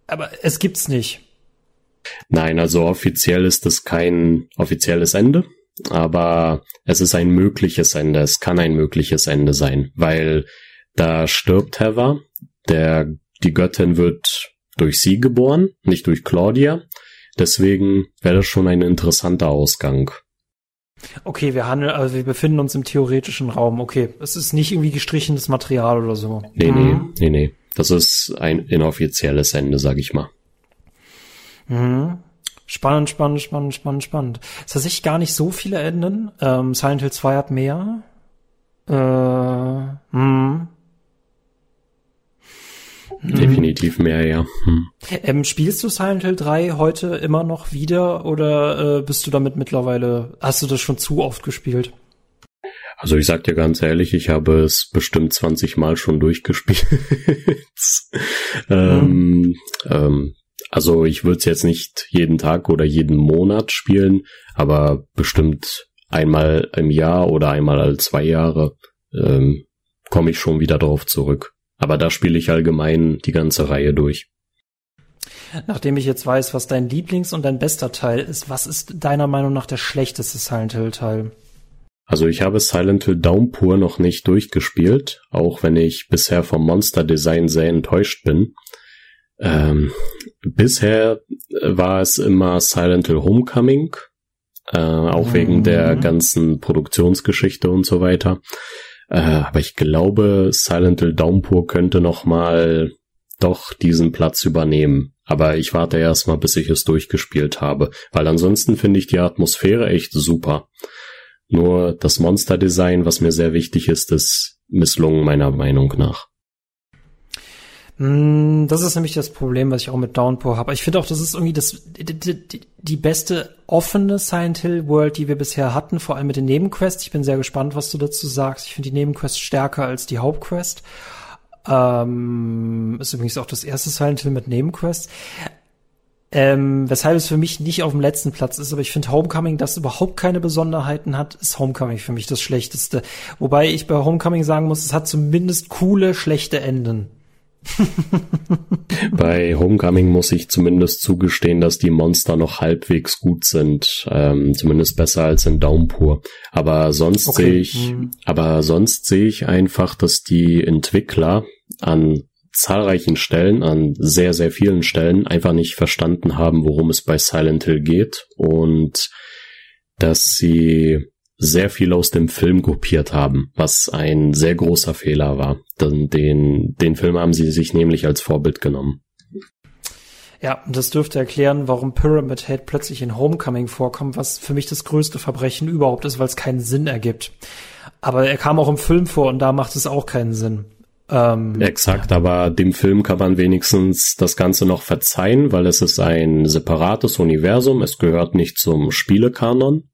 aber es gibt's nicht. Nein, also offiziell ist es kein offizielles Ende, aber es ist ein mögliches Ende. Es kann ein mögliches Ende sein, weil da stirbt Heather, der die Göttin wird durch sie geboren, nicht durch Claudia. Deswegen wäre das schon ein interessanter Ausgang. Okay, wir handeln, also wir befinden uns im theoretischen Raum. Okay, es ist nicht irgendwie gestrichenes Material oder so. Nee, mhm. nee, nee, nee. Das ist ein inoffizielles Ende, sag ich mal. Mhm. Spannend, spannend, spannend, spannend, spannend. Es hat sich gar nicht so viele Enden. Ähm, Silent Hill 2 hat mehr. Äh, hm. Definitiv mehr, ja. Hm. Ähm, spielst du Silent Hill 3 heute immer noch wieder oder äh, bist du damit mittlerweile, hast du das schon zu oft gespielt? Also ich sag dir ganz ehrlich, ich habe es bestimmt 20 Mal schon durchgespielt. ähm, ähm, also ich würde es jetzt nicht jeden Tag oder jeden Monat spielen, aber bestimmt einmal im Jahr oder einmal alle zwei Jahre ähm, komme ich schon wieder drauf zurück. Aber da spiele ich allgemein die ganze Reihe durch. Nachdem ich jetzt weiß, was dein Lieblings- und dein bester Teil ist, was ist deiner Meinung nach der schlechteste Silent Hill Teil? Also ich habe Silent Hill Downpour noch nicht durchgespielt, auch wenn ich bisher vom Monster Design sehr enttäuscht bin. Ähm, bisher war es immer Silent Hill Homecoming, äh, auch mhm. wegen der ganzen Produktionsgeschichte und so weiter. Äh, aber ich glaube, Silent Hill Downpour könnte noch mal doch diesen Platz übernehmen. Aber ich warte erstmal, bis ich es durchgespielt habe, weil ansonsten finde ich die Atmosphäre echt super. Nur das Monster-Design, was mir sehr wichtig ist, ist misslungen meiner Meinung nach. Hm, das ist nämlich das Problem, was ich auch mit Downpour habe. Ich finde auch, das ist irgendwie das, die, die, beste offene Silent Hill World, die wir bisher hatten, vor allem mit den Nebenquests. Ich bin sehr gespannt, was du dazu sagst. Ich finde die Nebenquests stärker als die Hauptquest. Ähm, ist übrigens auch das erste Silent Hill mit Nebenquests. Ähm, weshalb es für mich nicht auf dem letzten Platz ist, aber ich finde Homecoming, das überhaupt keine Besonderheiten hat, ist Homecoming für mich das Schlechteste. Wobei ich bei Homecoming sagen muss, es hat zumindest coole, schlechte Enden. Bei Homecoming muss ich zumindest zugestehen, dass die Monster noch halbwegs gut sind, ähm, zumindest besser als in Downpour. Aber sonst okay. sehe ich, mhm. aber sonst sehe ich einfach, dass die Entwickler an zahlreichen Stellen, an sehr, sehr vielen Stellen einfach nicht verstanden haben, worum es bei Silent Hill geht und dass sie sehr viel aus dem Film kopiert haben, was ein sehr großer Fehler war. Den, den, den Film haben sie sich nämlich als Vorbild genommen. Ja, und das dürfte erklären, warum Pyramid Head plötzlich in Homecoming vorkommt, was für mich das größte Verbrechen überhaupt ist, weil es keinen Sinn ergibt. Aber er kam auch im Film vor und da macht es auch keinen Sinn. Ähm, Exakt, aber dem Film kann man wenigstens das Ganze noch verzeihen, weil es ist ein separates Universum, es gehört nicht zum Spielekanon.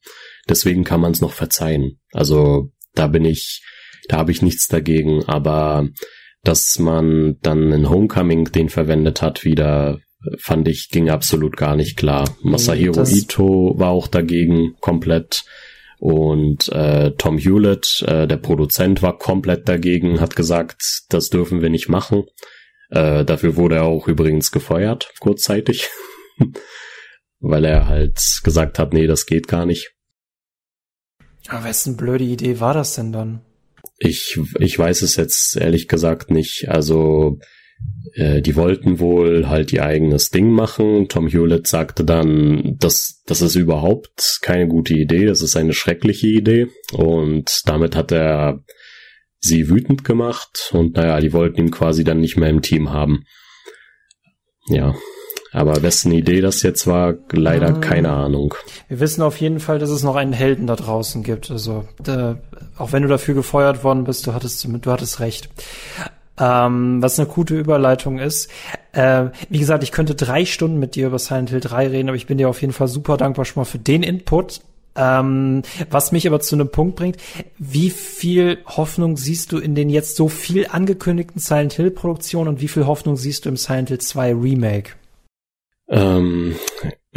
Deswegen kann man es noch verzeihen. Also da bin ich, da habe ich nichts dagegen. Aber dass man dann in Homecoming den verwendet hat, wieder fand ich, ging absolut gar nicht klar. Masahiro das Ito war auch dagegen komplett. Und äh, Tom Hewlett, äh, der Produzent, war komplett dagegen, hat gesagt, das dürfen wir nicht machen. Äh, dafür wurde er auch übrigens gefeuert, kurzzeitig. Weil er halt gesagt hat, nee, das geht gar nicht. Aber wessen blöde Idee war das denn dann? Ich, ich weiß es jetzt ehrlich gesagt nicht. Also, äh, die wollten wohl halt ihr eigenes Ding machen. Tom Hewlett sagte dann, dass das ist überhaupt keine gute Idee, das ist eine schreckliche Idee. Und damit hat er sie wütend gemacht und naja, die wollten ihn quasi dann nicht mehr im Team haben. Ja, aber wessen Idee das jetzt war, leider ähm, keine Ahnung. Wir wissen auf jeden Fall, dass es noch einen Helden da draußen gibt. Also, äh, auch wenn du dafür gefeuert worden bist, du hattest, du hattest recht. Ähm, was eine gute Überleitung ist. Äh, wie gesagt, ich könnte drei Stunden mit dir über Silent Hill 3 reden, aber ich bin dir auf jeden Fall super dankbar schon mal für den Input. Ähm, was mich aber zu einem Punkt bringt, wie viel Hoffnung siehst du in den jetzt so viel angekündigten Silent Hill Produktionen und wie viel Hoffnung siehst du im Silent Hill 2 Remake? Ähm,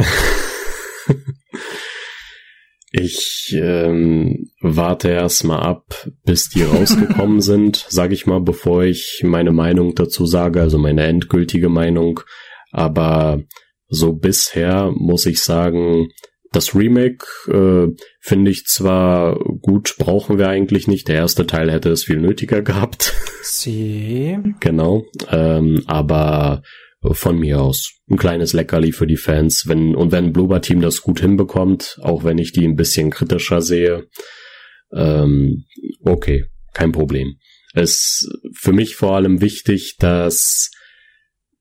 ich ähm, warte erstmal ab, bis die rausgekommen sind, sage ich mal, bevor ich meine Meinung dazu sage, also meine endgültige Meinung. Aber so bisher muss ich sagen, das Remake äh, finde ich zwar gut, brauchen wir eigentlich nicht. Der erste Teil hätte es viel nötiger gehabt. Sie. genau. Ähm, aber von mir aus. Ein kleines Leckerli für die Fans. Wenn, und wenn Bloober Team das gut hinbekommt, auch wenn ich die ein bisschen kritischer sehe, ähm, okay, kein Problem. Es ist für mich vor allem wichtig, dass,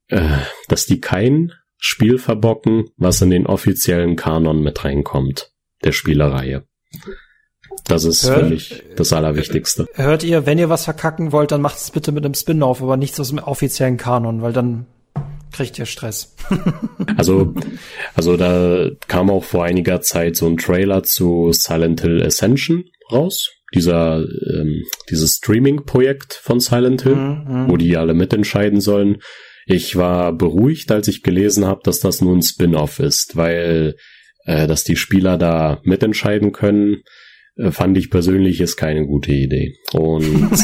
äh, dass die kein Spiel verbocken, was in den offiziellen Kanon mit reinkommt, der Spielereihe. Das ist Hört- für mich das Allerwichtigste. Hört ihr, wenn ihr was verkacken wollt, dann macht es bitte mit einem Spin-off, aber nichts aus dem offiziellen Kanon, weil dann kriegt ihr Stress. Also, also da kam auch vor einiger Zeit so ein Trailer zu Silent Hill Ascension raus. Dieser, ähm, dieses Streaming-Projekt von Silent Hill, wo die alle mitentscheiden sollen. Ich war beruhigt, als ich gelesen habe, dass das nur ein Spin-off ist, weil äh, dass die Spieler da mitentscheiden können, fand ich persönlich ist keine gute Idee. Und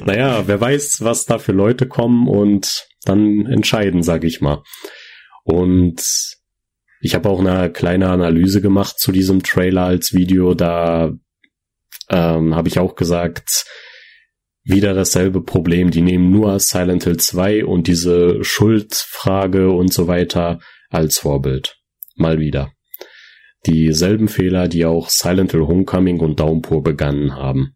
naja, wer weiß, was da für Leute kommen und dann entscheiden, sag ich mal. Und ich habe auch eine kleine Analyse gemacht zu diesem Trailer als Video. Da ähm, habe ich auch gesagt, wieder dasselbe Problem. Die nehmen nur Silent Hill 2 und diese Schuldfrage und so weiter als Vorbild. Mal wieder. Dieselben Fehler, die auch Silent Hill Homecoming und Downpour begangen haben.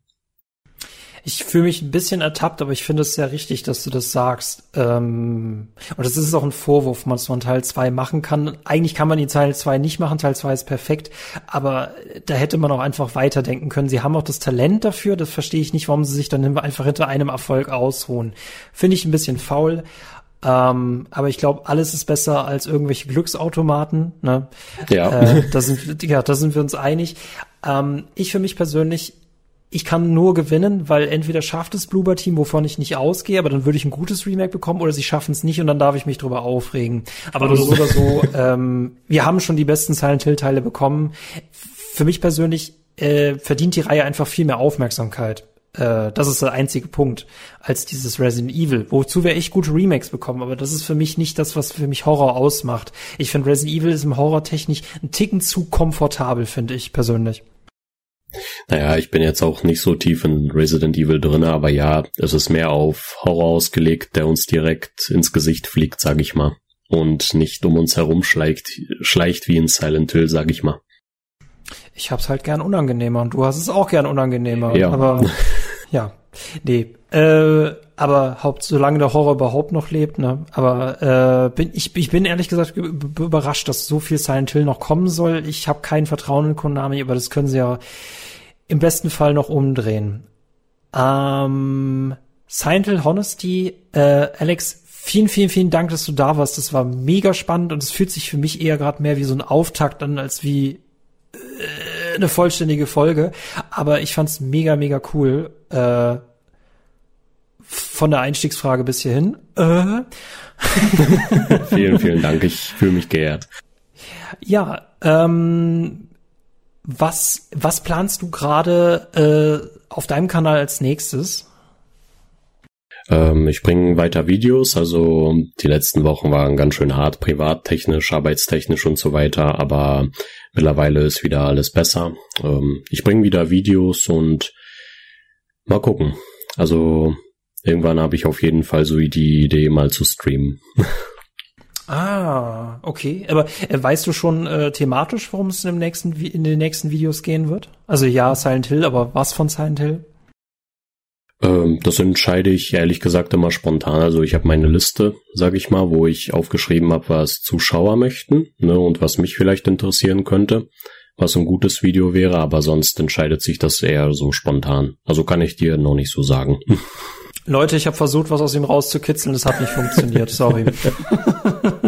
Ich fühle mich ein bisschen ertappt, aber ich finde es sehr richtig, dass du das sagst. Ähm, und das ist auch ein Vorwurf, was man Teil 2 machen kann. Eigentlich kann man die Teil 2 nicht machen, Teil 2 ist perfekt, aber da hätte man auch einfach weiterdenken können. Sie haben auch das Talent dafür, das verstehe ich nicht, warum sie sich dann einfach hinter einem Erfolg ausruhen. Finde ich ein bisschen faul. Ähm, aber ich glaube, alles ist besser als irgendwelche Glücksautomaten. Ne? Ja. Äh, da sind, ja, da sind wir uns einig. Ähm, ich für mich persönlich, ich kann nur gewinnen, weil entweder schafft es Bloober Team, wovon ich nicht ausgehe, aber dann würde ich ein gutes Remake bekommen, oder sie schaffen es nicht und dann darf ich mich drüber aufregen. Aber so oder so, ähm, wir haben schon die besten Silent Hill Teile bekommen. Für mich persönlich äh, verdient die Reihe einfach viel mehr Aufmerksamkeit. Äh, das ist der einzige Punkt, als dieses Resident Evil, wozu wir echt gute Remakes bekommen, aber das ist für mich nicht das, was für mich Horror ausmacht. Ich finde Resident Evil ist im Horror technisch ein Ticken zu komfortabel, finde ich persönlich. Naja, ich bin jetzt auch nicht so tief in Resident Evil drin, aber ja, es ist mehr auf Horror ausgelegt, der uns direkt ins Gesicht fliegt, sag ich mal. Und nicht um uns herum schleicht, schleicht wie in Silent Hill, sag ich mal. Ich hab's halt gern unangenehmer und du hast es auch gern unangenehmer. Ja. Aber ja, nee. Äh, aber haupt, solange der Horror überhaupt noch lebt, ne? Aber äh, bin ich, ich bin ehrlich gesagt überrascht, dass so viel Silent Hill noch kommen soll. Ich habe kein Vertrauen in Konami, aber das können sie ja im besten Fall noch umdrehen. Ähm, Silent Hill Honesty, äh, Alex, vielen, vielen, vielen Dank, dass du da warst. Das war mega spannend und es fühlt sich für mich eher gerade mehr wie so ein Auftakt an, als wie äh, eine vollständige Folge. Aber ich fand's mega, mega cool. Äh, von der Einstiegsfrage bis hierhin. Äh, Vielen, vielen Dank. Ich fühle mich geehrt. ja, ähm, was, was planst du gerade äh, auf deinem Kanal als nächstes? Ähm, ich bringe weiter Videos, also die letzten Wochen waren ganz schön hart, privattechnisch, arbeitstechnisch und so weiter, aber mittlerweile ist wieder alles besser. Ähm, ich bringe wieder Videos und mal gucken. Also irgendwann habe ich auf jeden Fall so die Idee, mal zu streamen. Ah, okay. Aber äh, weißt du schon äh, thematisch, worum es in, dem nächsten, in den nächsten Videos gehen wird? Also ja, Silent Hill, aber was von Silent Hill? Ähm, das entscheide ich ehrlich gesagt immer spontan. Also ich habe meine Liste, sage ich mal, wo ich aufgeschrieben habe, was Zuschauer möchten ne, und was mich vielleicht interessieren könnte, was ein gutes Video wäre, aber sonst entscheidet sich das eher so spontan. Also kann ich dir noch nicht so sagen. Leute, ich habe versucht, was aus ihm rauszukitzeln, das hat nicht funktioniert, sorry.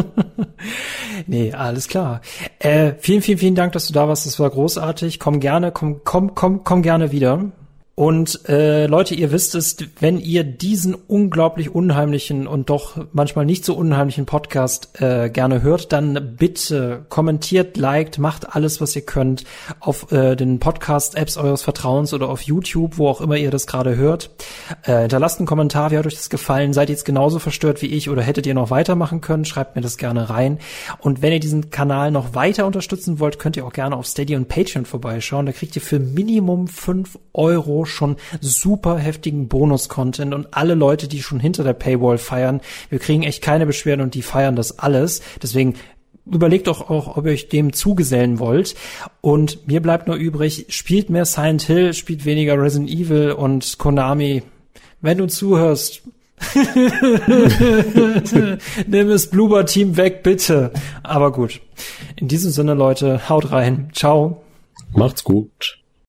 nee, alles klar. Äh, vielen, vielen, vielen Dank, dass du da warst, das war großartig. Komm gerne, komm, komm, komm, komm gerne wieder. Und äh, Leute, ihr wisst es, wenn ihr diesen unglaublich unheimlichen und doch manchmal nicht so unheimlichen Podcast äh, gerne hört, dann bitte kommentiert, liked, macht alles, was ihr könnt auf äh, den Podcast-Apps eures Vertrauens oder auf YouTube, wo auch immer ihr das gerade hört. Äh, hinterlasst einen Kommentar, wie hat euch das gefallen? Seid ihr jetzt genauso verstört wie ich oder hättet ihr noch weitermachen können? Schreibt mir das gerne rein. Und wenn ihr diesen Kanal noch weiter unterstützen wollt, könnt ihr auch gerne auf Steady und Patreon vorbeischauen. Da kriegt ihr für Minimum fünf Euro schon super heftigen Bonus-Content und alle Leute, die schon hinter der Paywall feiern, wir kriegen echt keine Beschwerden und die feiern das alles. Deswegen überlegt doch auch, ob ihr euch dem zugesellen wollt. Und mir bleibt nur übrig, spielt mehr Silent Hill, spielt weniger Resident Evil und Konami. Wenn du zuhörst, nimm das Bloober Team weg, bitte. Aber gut. In diesem Sinne, Leute, haut rein. Ciao. Macht's gut.